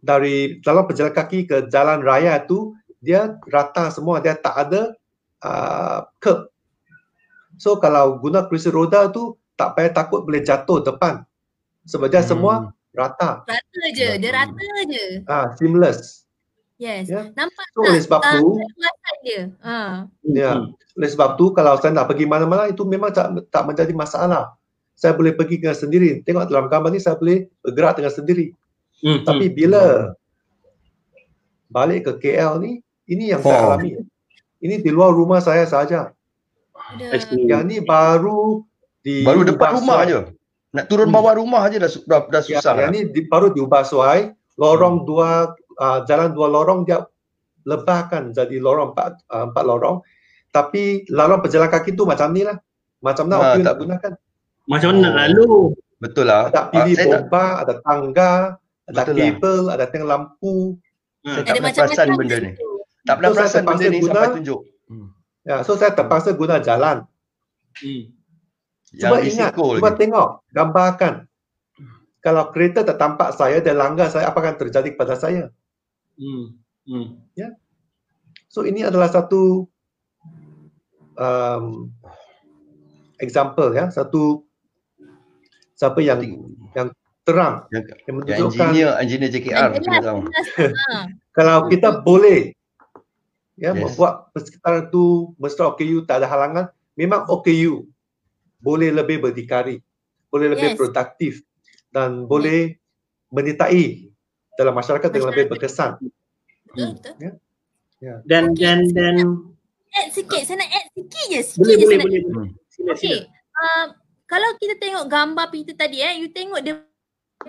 Dari laluan pejalan kaki ke jalan raya itu dia rata semua dia tak ada uh, curb. So kalau guna kursi roda tu tak payah takut boleh jatuh depan. Sebab dia Hmm. semua rata. Rata je, dia rata je. Ah seamless. Yes. Ya. Nampak So tak oleh sebab ah, tu dia? Ha. ya. Hmm. Oleh sebab tu kalau saya nak pergi mana-mana itu memang tak tak menjadi masalah. Saya boleh pergi dengan sendiri. Tengok dalam gambar ni saya boleh bergerak dengan sendiri. Hmm, Tapi hmm. bila balik ke KL ni, ini yang saya Oh. alami. Ini di luar rumah saya saja. Yang ni baru di Baru depan rumah suai. Nak turun Hmm. bawah rumah je dah dah, dah Ya, susah. yang dah. ni di, baru diubah suai. Lorong Hmm. dua, uh, jalan dua lorong dia lebahkan jadi lorong empat, uh, empat lorong. Tapi lorong pejalan kaki tu macam ni lah. Macam mana Ah, OKU tak- nak gunakan. Macam mana nak Oh. lalu? Betul lah. Ada Ah, pilih tak, bomba, ada tangga, ada Betul lah. kabel, ada tiang lampu. Hmm. Saya tak Ada pernah macam-macam perasan benda ni. tak pernah So, perasan benda ni guna- sampai tunjuk. Hmm. Ya, so saya terpaksa guna jalan. Hmm. Yang Cuba ingat, cuba lagi. tengok, gambarkan. Kalau kereta tak tampak saya, dia langgar saya, apa akan terjadi kepada saya? Hmm. Hmm. So ini adalah satu um, example ya, satu siapa yang Penting. terang Yang, yang yang menunjukkan engineer, engineer JKR Dan jelas, jelas. Ha. kalau kita boleh ya Yes. membuat persekitaran itu mesra OKU tak ada halangan, memang OKU boleh lebih berdikari, boleh lebih Yes. produktif dan boleh menyertai dalam masyarakat dengan lebih berkesan. Betul, betul. Yeah. Dan okay. dan dan add sikit, saya nak add sikit je, sikit boleh, je boleh, saya boleh, nak. boleh. Sila, okay. sila. Uh, kalau kita tengok gambar Peter tadi eh, you tengok dia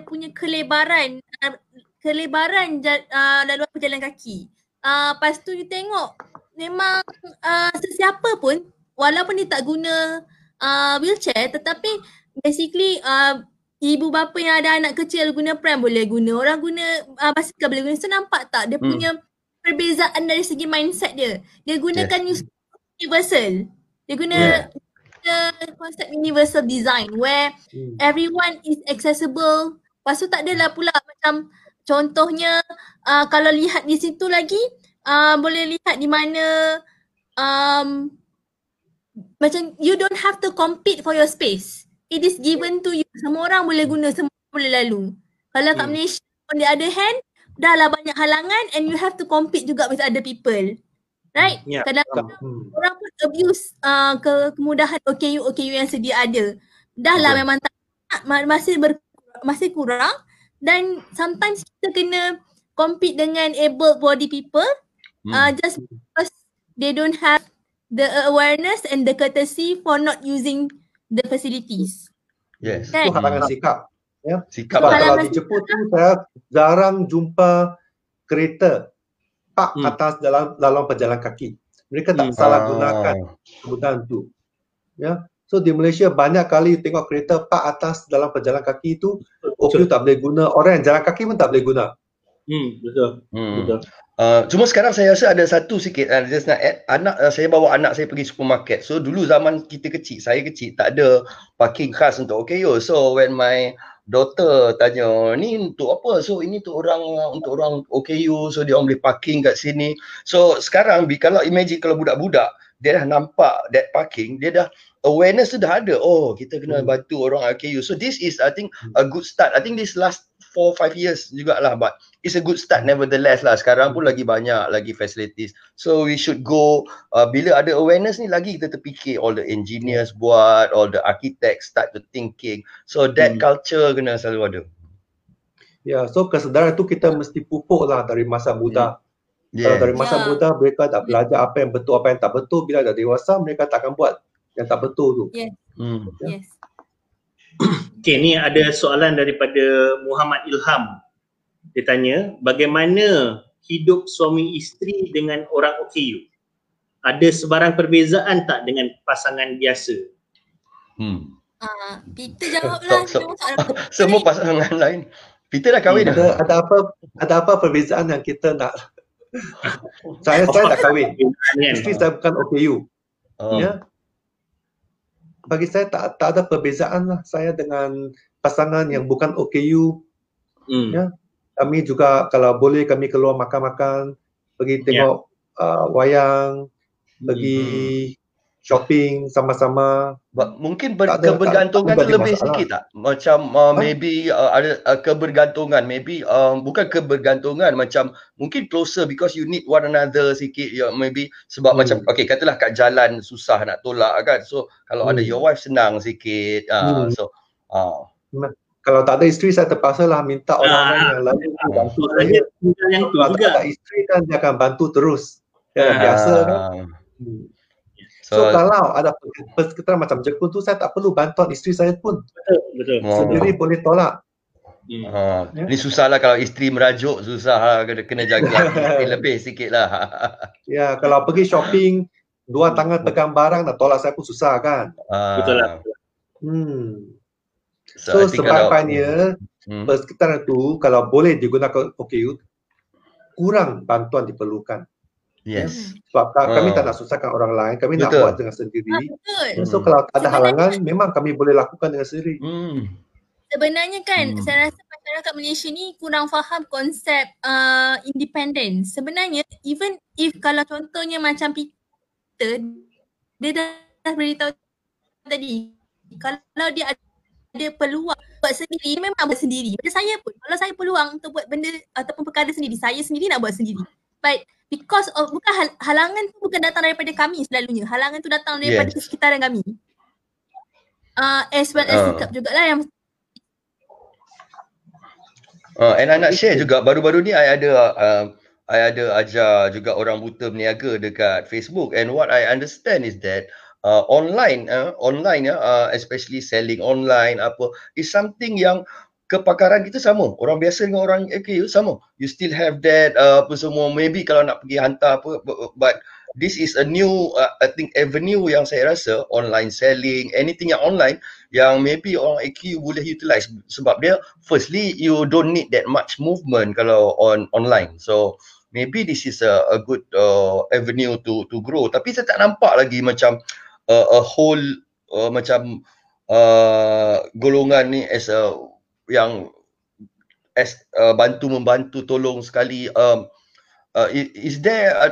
punya kelebaran uh, kelebaran uh, laluan pejalan kaki. Uh, lepas tu you tengok memang uh, sesiapa pun walaupun dia tak guna uh, wheelchair tetapi basically uh, ibu bapa yang ada anak kecil guna pram boleh guna orang guna uh, basikal boleh guna so nampak tak dia hmm. punya perbezaan dari segi mindset dia dia gunakan yes. universal dia guna yeah. konsep universal design where hmm. everyone is accessible lepas tu tak adalah pula macam contohnya uh, kalau lihat di situ lagi uh, boleh lihat di mana um, macam you don't have to compete for your space. It is given to you. Semua orang boleh guna, semua orang boleh lalu. Kalau kat hmm. Malaysia on the other hand, dah lah banyak halangan and you have to compete juga with other people. Right? Yeah. Kadang-kadang hmm. orang pun abuse uh, ke kemudahan OKU OKU yang sedia ada. Dah lah okay. memang tak masih ber, masih kurang dan sometimes kita kena compete dengan able body people hmm. uh, just because they don't have the awareness and the courtesy for not using the facilities. Yes. Kan? Itu halangan sikap. Ya. Sikap Sebab kalau di Jepun tu saya jarang jumpa kereta pak hmm. atas dalam dalam pejalan kaki. Mereka tak hmm. salah gunakan kemudahan tu. Ya. So di Malaysia banyak kali tengok kereta pak atas dalam pejalan kaki itu, OQ tak boleh guna, orang yang jalan kaki pun tak boleh guna. Hmm, betul. Hmm. Betul. Uh, cuma sekarang saya rasa ada satu sikit uh, just nak add, anak uh, saya bawa anak saya pergi supermarket. So dulu zaman kita kecil, saya kecil tak ada parking khas untuk OKU. So when my daughter tanya, ni untuk apa? So ini untuk orang untuk orang OKU, so dia orang boleh parking kat sini. So sekarang kalau imagine kalau budak-budak dia dah nampak that parking, dia dah awareness tu dah ada. Oh, kita kena hmm. bantu orang OKU. So this is I think a good start. I think this last 4 5 years jugalah but it's a good start nevertheless lah sekarang pun lagi banyak lagi facilities so we should go uh, bila ada awareness ni lagi kita terfikir all the engineers buat all the architects start to thinking so that hmm. culture kena selalu ada ya yeah, so kesedaran tu kita mesti pupuk lah dari masa muda hmm. Yeah. Kalau dari masa yeah. muda mereka tak belajar apa yang betul apa yang tak betul bila dah dewasa mereka tak akan buat yang tak betul tu. Yes. Hmm. Yes. Okay, ni ada soalan daripada Muhammad Ilham. Dia tanya, bagaimana hidup suami isteri dengan orang OKU? Ada sebarang perbezaan tak dengan pasangan biasa? Hmm. Uh, Peter jawablah. So, so, semua pasangan lain. Peter dah kahwin dah? Ada apa ada apa perbezaan yang kita nak? saya saya dah kahwin. Isteri saya bukan OKU. Oh. Ya bagi saya tak tak ada perbezaan lah saya dengan pasangan yang bukan OKU. Hmm. Ya. Kami juga kalau boleh kami keluar makan-makan, pergi ya. tengok yeah. uh, wayang, pergi hmm. shopping sama-sama. Mungkin ber- ada, kebergantungan tak, tu lebih masalah. sikit tak? Macam uh, maybe uh, ada uh, kebergantungan, maybe uh, bukan kebergantungan macam mungkin closer because you need one another sikit ya maybe sebab hmm. macam okay katalah kat jalan susah nak tolak kan. So kalau hmm. ada your wife senang sikit. Uh, hmm. so uh, kalau tak ada isteri saya terpaksa lah minta orang-orang ah, yang lain ah, bantu saya. Yang tu kalau tak ada isteri kan dia akan bantu terus. Ya, ah. biasa kan. So, so kalau ada persekitaran macam Jepun tu saya tak perlu bantuan isteri saya pun. Betul, betul. Sendiri oh. boleh tolak. Hmm. Ha? Ni susah lah kalau isteri merajuk, susah lah kena, kena jaga lebih sikit lah. ya, kalau pergi shopping, dua tangan pegang barang nak tolak saya pun susah kan. Ha. Betul lah. Hmm. So, so sebabnya hmm. persekitaran tu kalau boleh digunakan OKU, kurang bantuan diperlukan. Yes. Hmm. Sebab kami oh. tak nak susahkan orang lain, kami betul. nak buat dengan sendiri. Ah, betul. So kalau tak ada halangan, memang kami boleh lakukan dengan sendiri. Hmm. Sebenarnya kan, hmm. saya rasa masyarakat Malaysia ni kurang faham konsep uh, independent. Sebenarnya, even if kalau contohnya macam Peter, dia dah, dah beritahu tadi, kalau dia ada, ada peluang buat sendiri, memang buat sendiri. Macam saya pun, kalau saya peluang untuk buat benda ataupun perkara sendiri, saya sendiri nak buat sendiri. But because of bukan hal, halangan tu bukan datang daripada kami selalunya. Halangan tu datang daripada yes. sekitaran kami. Uh, as well as uh. sikap jugalah yang Uh, and I nak share juga baru-baru ni I ada uh, I ada ajar juga orang buta berniaga dekat Facebook and what I understand is that uh, online uh, online uh, especially selling online apa is something yang kepakaran kita sama. Orang biasa dengan orang AKU sama. You still have that uh, apa semua maybe kalau nak pergi hantar apa but this is a new uh, I think avenue yang saya rasa online selling anything yang online yang maybe orang AQ boleh utilize sebab dia firstly you don't need that much movement kalau on online so maybe this is a, a good uh, avenue to to grow tapi saya tak nampak lagi macam uh, a whole uh, macam uh, golongan ni as a yang as uh, bantu membantu tolong sekali um, uh, is there a,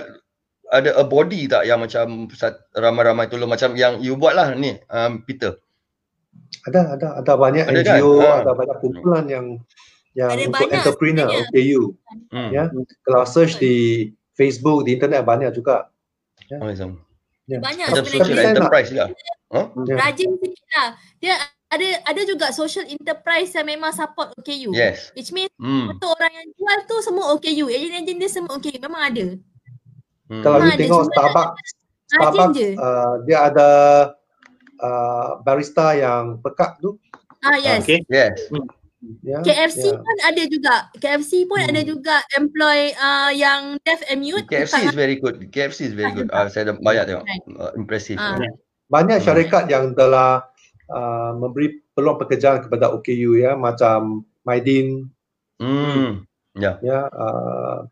ada a body tak yang macam ramai-ramai tolong macam yang you buat lah ni um, Peter ada ada ada banyak ada NGO kan? ada banyak kumpulan yang yang ada untuk banyak, entrepreneur. OKU hmm. ya kalau search di Facebook di internet banyak juga ya. Oh, ya. banyak social enterprise lah huh? Ya. rajin sikit lah dia ada ada juga social enterprise yang memang support OKU yes. which means hmm. untuk orang yang jual tu semua OKU ejen-ejen dia semua OKU memang ada Hmm. Kalau ha, you tengok Starbucks, Starbucks uh, dia ada uh, barista yang pekat tu. Ah yes. Okay. Yes. Hmm. Yeah, KFC yeah. pun ada juga. KFC pun hmm. ada juga employ uh, yang deaf and mute. KFC is very good. KFC is very good. Uh, saya dah banyak tengok. Uh, impressive. Uh. Banyak syarikat hmm. yang telah uh, memberi peluang pekerjaan kepada OKU ya macam Maidin. Hmm. Ya. Yeah. Ya, uh,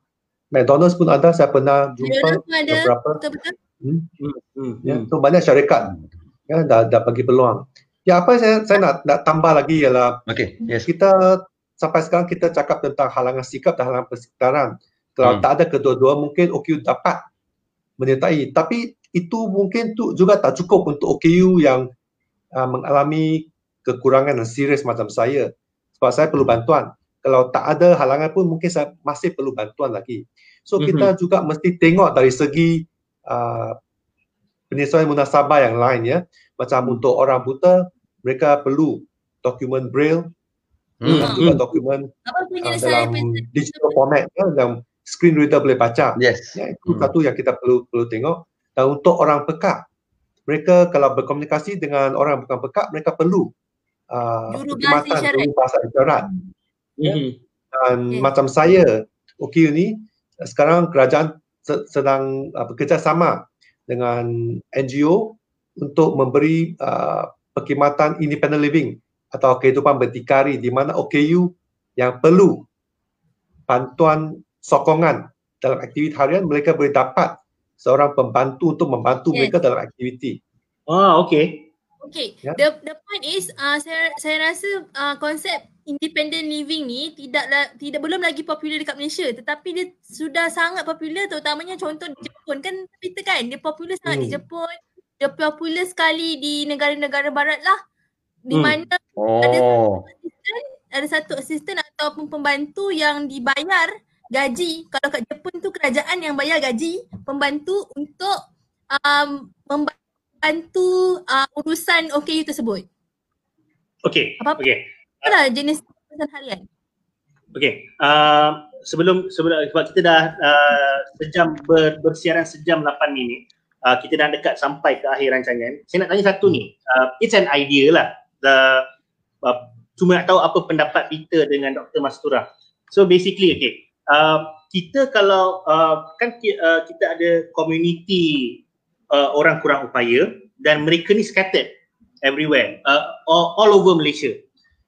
McDonald's pun ada saya pernah jumpa ada. beberapa betul-betul hmm. Hmm. Hmm. ya so banyak syarikat ya dah dah bagi peluang ya apa saya saya nak nak tambah lagi ialah okay. yes. kita sampai sekarang kita cakap tentang halangan sikap dan halangan persekitaran kalau hmm. tak ada kedua-dua mungkin OKU dapat menyertai tapi itu mungkin tu juga tak cukup untuk OKU yang uh, mengalami kekurangan yang serius macam saya sebab saya perlu bantuan kalau tak ada halangan pun mungkin saya masih perlu bantuan lagi. So mm-hmm. kita juga mesti tengok dari segi uh, penyesuaian munasabah yang lain ya. Macam untuk orang buta, mereka perlu dokumen braille mm-hmm. dan juga dokumen uh, dalam digital format ya, yang screen reader boleh baca. Yes. Ya, itu mm-hmm. satu yang kita perlu perlu tengok. Dan untuk orang pekak, mereka kalau berkomunikasi dengan orang bukan pekak, mereka perlu uh, perkhidmatan bahasa isyarat. Mm-hmm. Dan okay. macam saya, OKU ni sekarang kerajaan sedang uh, bekerja sama dengan NGO untuk memberi uh, perkhidmatan independent living atau kehidupan berdikari di mana OKU yang perlu bantuan sokongan dalam aktiviti harian mereka boleh dapat seorang pembantu untuk membantu yes. mereka dalam aktiviti. Ah, okay. Okay. Yeah. The the point is uh, saya saya rasa uh, konsep independent living ni tidak tidak belum lagi popular dekat Malaysia tetapi dia sudah sangat popular terutamanya contoh di Jepun kan kita kan dia popular sangat hmm. di Jepun dia popular sekali di negara-negara barat lah di hmm. mana oh. ada satu assistant ataupun pembantu yang dibayar gaji kalau kat Jepun tu kerajaan yang bayar gaji pembantu untuk um, membantu uh, urusan OKU tersebut. Okay. Apa-apa? Okay apa jenis pesan harian? Okay, uh, sebelum sebelum sebab kita dah uh, sejam ber, bersiaran sejam 8 minit, uh, kita dah dekat sampai ke akhir rancangan. Saya nak tanya satu ni, uh, it's an idea lah. The, uh, cuma nak tahu apa pendapat Peter dengan Dr. Mastura. So basically, okay, uh, kita kalau uh, kan kita, uh, kita ada community uh, orang kurang upaya dan mereka ni scattered everywhere, uh, all, all over Malaysia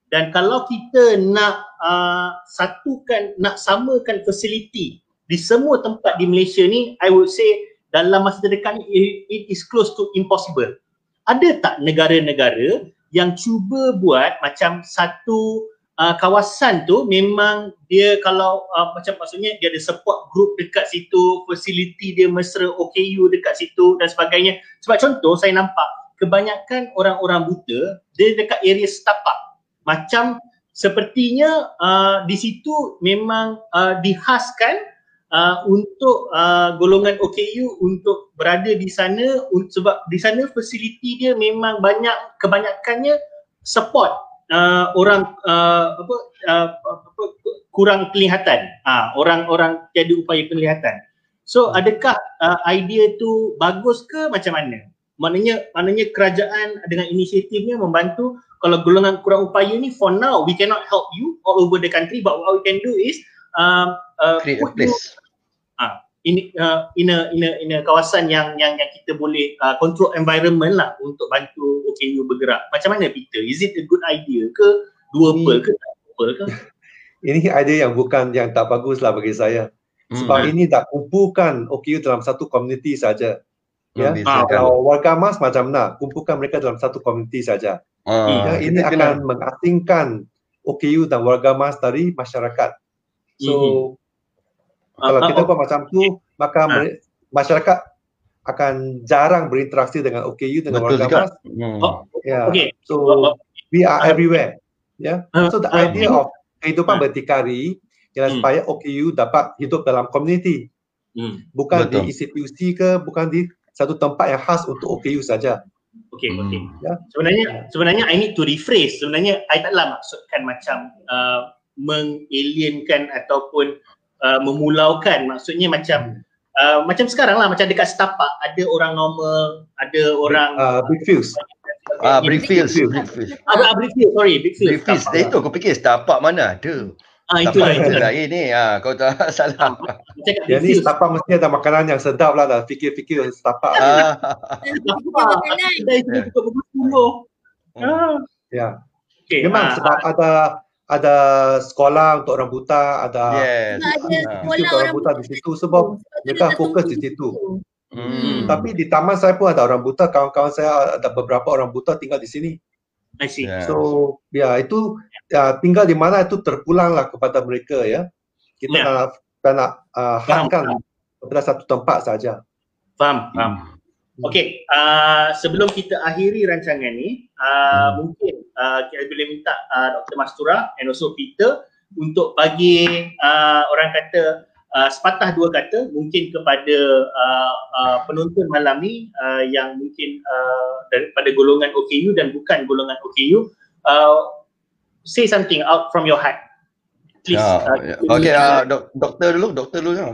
dan kalau kita nak uh, satukan nak samakan fasiliti di semua tempat di Malaysia ni I would say dalam masa terdekat ni it is close to impossible. Ada tak negara-negara yang cuba buat macam satu uh, kawasan tu memang dia kalau uh, macam maksudnya dia ada support group dekat situ fasiliti dia mesra OKU dekat situ dan sebagainya. Sebab contoh saya nampak kebanyakan orang-orang buta dia dekat area setapak. Macam sepertinya uh, di situ memang uh, dihaskan uh, untuk uh, golongan OKU untuk berada di sana sebab di sana fasiliti dia memang banyak kebanyakannya support uh, orang uh, apa, uh, apa kurang kelihatan. Ah, orang-orang tiada upaya penglihatan. So adakah uh, idea tu bagus ke macam mana? Maknanya maknanya kerajaan dengan inisiatifnya membantu kalau golongan kurang upaya ni for now we cannot help you all over the country but what we can do is um, uh, create a place. You, uh, in uh, in a in a in a kawasan yang yang yang kita boleh uh, control environment lah untuk bantu OKU bergerak. Macam mana Peter? Is it a good idea ke? Dua hmm. ke? Tak ke? ini idea yang bukan yang tak bagus lah bagi saya. Sebab hmm. ini dah kumpulkan OKU dalam satu komuniti saja. Ya, ah, kalau warga mas macam mana, kumpulkan mereka dalam satu komuniti saja. Ah, ya, ini akan kena. mengasingkan OKU dan warga mas dari masyarakat. So, hmm. kalau kita buat macam tu, maka ah. masyarakat akan jarang berinteraksi dengan OKU dengan Betul warga juga. mas. Hmm. Oh, yeah. okay. So, we are everywhere. Yeah. So, the idea of kehidupan hmm. berdikari ialah hmm. supaya OKU dapat hidup dalam komuniti. Hmm. Bukan Betul. di institusi ke, bukan di satu tempat yang khas untuk OKU saja. Okay, hmm. okay. Ya. Sebenarnya, sebenarnya I need to rephrase. Sebenarnya I taklah maksudkan macam uh, mengalienkan ataupun uh, memulaukan. Maksudnya macam hmm. uh, macam sekarang lah, macam dekat setapak ada orang normal, ada orang uh, big fuse. Ah, Brickfields. Brickfields. Ah, Brickfields. Sorry, Brickfields. Brickfields. Eh, itu aku fikir setapak mana ada. Ah, itu lah. Itu lah. Ini, ah, kau tak salah. Yang ni setapak mesti ada makanan yang sedap lah. Dah fikir-fikir setapak. Ah. Ya. Okay. Memang ah. sebab ada ada sekolah untuk orang buta, ada yes. ada sekolah orang buta di situ sebab mereka fokus di situ. Hmm. Tapi di taman saya pun ada orang buta, kawan-kawan saya ada beberapa orang buta tinggal di sini. I see. Yeah. So, ya itu ya, tinggal di mana itu terpulanglah kepada mereka ya. Kita yeah. nak nak uh, hadkan kepada satu tempat saja. Faham, faham. Hmm. Okey, uh, sebelum kita akhiri rancangan ni, uh, hmm. mungkin uh, kita boleh minta uh, Dr. Mastura and also Peter untuk bagi uh, orang kata uh, sepatah dua kata mungkin kepada uh, uh, penonton malam ni uh, yang mungkin uh, daripada golongan OKU dan bukan golongan OKU uh, say something out from your heart please uh, uh, okay uh, dok- doktor dulu doktor dulu ya.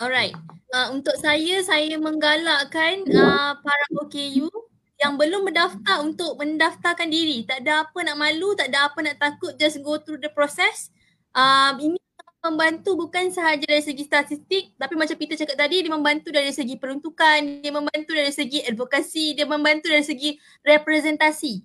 alright uh, untuk saya saya menggalakkan uh, para OKU yang belum mendaftar untuk mendaftarkan diri tak ada apa nak malu tak ada apa nak takut just go through the process um, ini membantu bukan sahaja dari segi statistik tapi macam Peter cakap tadi dia membantu dari segi peruntukan, dia membantu dari segi advokasi, dia membantu dari segi representasi.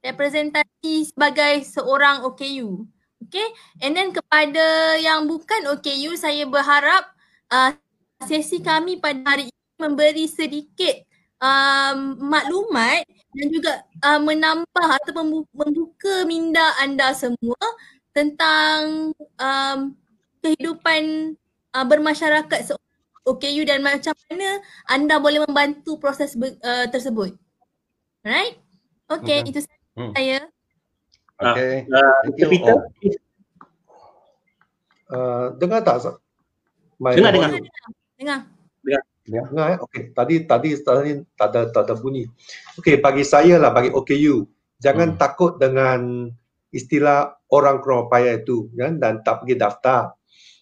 Representasi sebagai seorang OKU. Okay, and then kepada yang bukan OKU saya berharap uh, sesi kami pada hari ini memberi sedikit um, maklumat dan juga uh, menambah atau membuka minda anda semua tentang um, kehidupan uh, bermasyarakat se- OKU dan macam mana anda boleh membantu proses be- uh, tersebut. Alright? Okay, okay. itu hmm. saya. Okay. Uh, uh, Peter? Uh, dengar tak? dengar, dengar. Dengar. Dengar. Dengar eh? Okay. Tadi, tadi, tadi tak ada, tak ada bunyi. Okay, bagi saya lah, bagi OKU. Jangan hmm. takut dengan istilah orang kurang payah itu kan? dan tak pergi daftar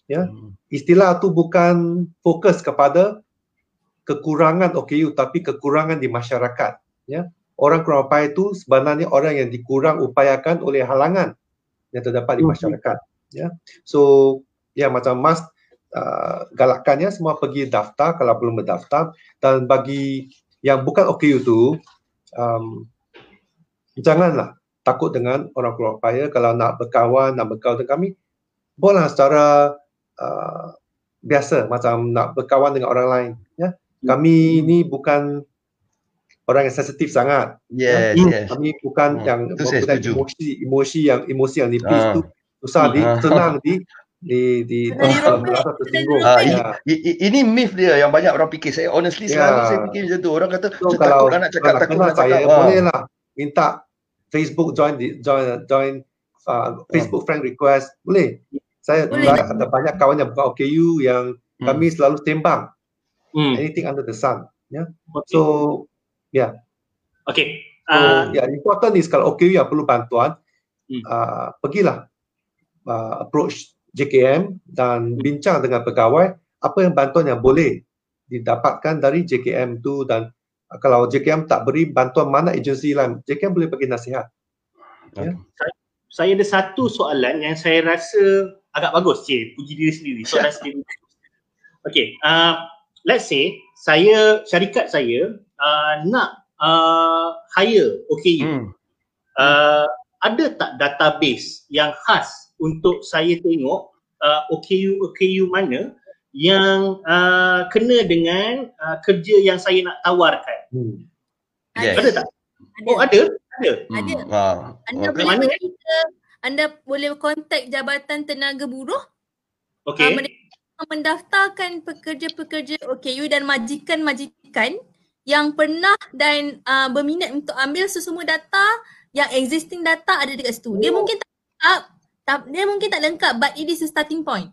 ya hmm. istilah tu bukan fokus kepada kekurangan OKU tapi kekurangan di masyarakat ya orang kurang upaya itu sebenarnya orang yang dikurang upayakan oleh halangan yang terdapat di hmm. masyarakat ya so ya macam mas uh, galakkannya semua pergi daftar kalau belum berdaftar dan bagi yang bukan OKU tu um, janganlah takut dengan orang upaya kalau nak berkawan nak berkawan dengan kami bolehlah secara uh, biasa macam nak berkawan dengan orang lain ya kami hmm. ni bukan orang yang sensitif sangat yes, ya. yes. kami bukan hmm. yang emosi emosi yang emosi yang nipis uh. tu susah di uh. senang di di di merasa tersinggung. Uh, ya. ini myth dia yang banyak orang fikir. Saya honestly ya. selalu saya fikir macam tu. Orang kata so, kalau, takut nak cakap takut nak cakap. Saya uh. boleh lah minta Facebook join di, join join uh, Facebook friend request boleh. Saya Boleh. ada banyak kawan yang buka OKU yang hmm. kami selalu sembang. Hmm. Anything under the sun. Ya. Yeah? Okay. So, ya. Yeah. Okay. Uh, so, yeah, important is kalau OKU yang perlu bantuan, hmm. uh, pergilah. uh, approach JKM dan bincang dengan pegawai apa yang bantuan yang boleh didapatkan dari JKM tu dan uh, kalau JKM tak beri bantuan mana agensi lain, JKM boleh bagi nasihat. Okay. Ya. Saya, saya ada satu soalan yang saya rasa agak bagus, cik, puji diri sendiri, soalan sendiri. Okay, uh, let's say saya, syarikat saya uh, nak uh, hire OKU. Hmm. Uh, ada tak database yang khas untuk saya tengok uh, OKU OKU mana yang uh, kena dengan uh, kerja yang saya nak tawarkan. Hmm. Yes. Ada tak? Ada. Oh ada? Ada. Hmm. Ada. Wow. Anda okay. boleh mana? kita anda boleh kontak Jabatan Tenaga Buruh. Okey. Uh, mereka mendaftarkan pekerja-pekerja OKU dan majikan-majikan yang pernah dan uh, berminat untuk ambil sesemua data yang existing data ada dekat situ. Dia oh. mungkin tak lengkap, tak, dia mungkin tak lengkap but it is a starting point.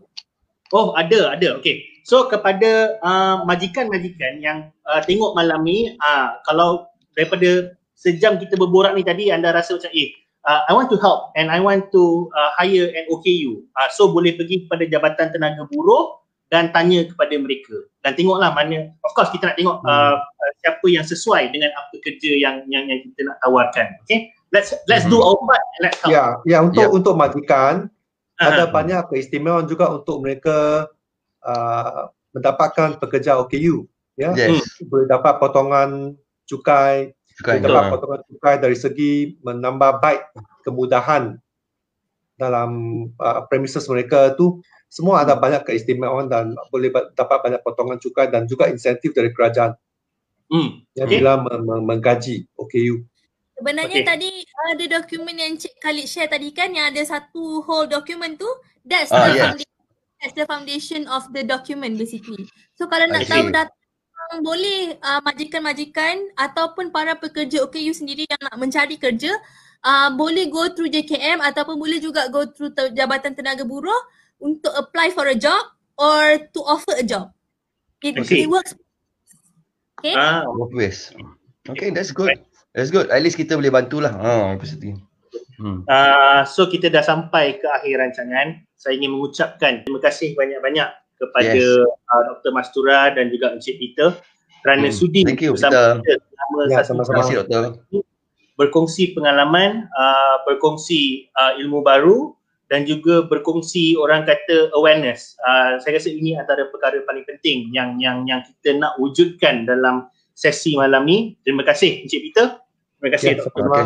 Oh, ada, ada. Okay. So kepada uh, majikan-majikan yang uh, tengok malam ni, uh, kalau daripada sejam kita berborak ni tadi anda rasa macam eh uh, I want to help and I want to uh, hire an OKU. Uh, so boleh pergi kepada Jabatan Tenaga Buruh dan tanya kepada mereka dan tengoklah mana of course kita nak tengok hmm. uh, siapa yang sesuai dengan apa kerja yang yang yang kita nak tawarkan okay let's let's hmm. do our part and let's help ya ya untuk yeah. untuk majikan uh-huh. ada banyak keistimewaan juga untuk mereka uh, mendapatkan pekerja OKU ya yes. Hmm. boleh dapat potongan cukai cukai dapat potongan cukai dari segi menambah baik kemudahan dalam uh, premises mereka tu semua ada banyak keistimewaan dan boleh dapat banyak potongan cukai dan juga insentif dari kerajaan hmm. yang okay. bila menggaji OKU. Sebenarnya okay. tadi ada dokumen yang Cik Khalid share tadi kan yang ada satu whole dokumen tu that's ah, the yeah. foundation that's the foundation of the document basically. So kalau nak okay. tahu data boleh uh, majikan-majikan ataupun para pekerja OKU sendiri yang nak mencari kerja uh, boleh go through JKM ataupun boleh juga go through Jabatan Tenaga Buruh untuk apply for a job or to offer a job. It, okay. it works. Okay. Ah, both ways. Okay, that's good. That's good. At least kita boleh bantulah. Ha, pasti. Hmm. Uh, so kita dah sampai ke akhir rancangan. Saya ingin mengucapkan terima kasih banyak-banyak kepada yes. uh, Dr. Mastura dan juga Encik Peter kerana hmm. sudi Thank you, bersama kita selama ya, sama-sama. berkongsi pengalaman, uh, berkongsi uh, ilmu baru dan juga berkongsi orang kata awareness. Uh, saya rasa ini antara perkara paling penting yang yang yang kita nak wujudkan dalam sesi malam ni. Terima kasih Encik Peter. Terima kasih ya, Dr. Okay.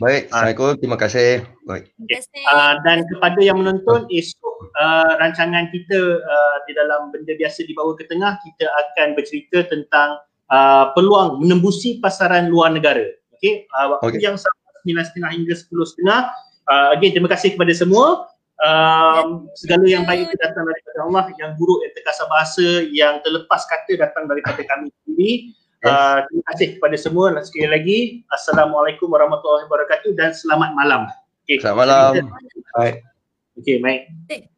Baik, ah. Assalamualaikum. Terima kasih. Baik. Okay. Uh, dan kepada yang menonton, esok uh, rancangan kita uh, di dalam benda biasa di bawah ke tengah, kita akan bercerita tentang uh, peluang menembusi pasaran luar negara. Okay, uh, waktu okay. yang sama 9.30 hingga 10.30 uh, again terima kasih kepada semua um, segala yang baik itu datang daripada Allah yang buruk yang terkasar bahasa yang terlepas kata datang daripada kami sendiri uh, terima kasih kepada semua. Sekali lagi Assalamualaikum warahmatullahi wabarakatuh dan selamat malam. Okay. selamat malam. Baik. Okay baik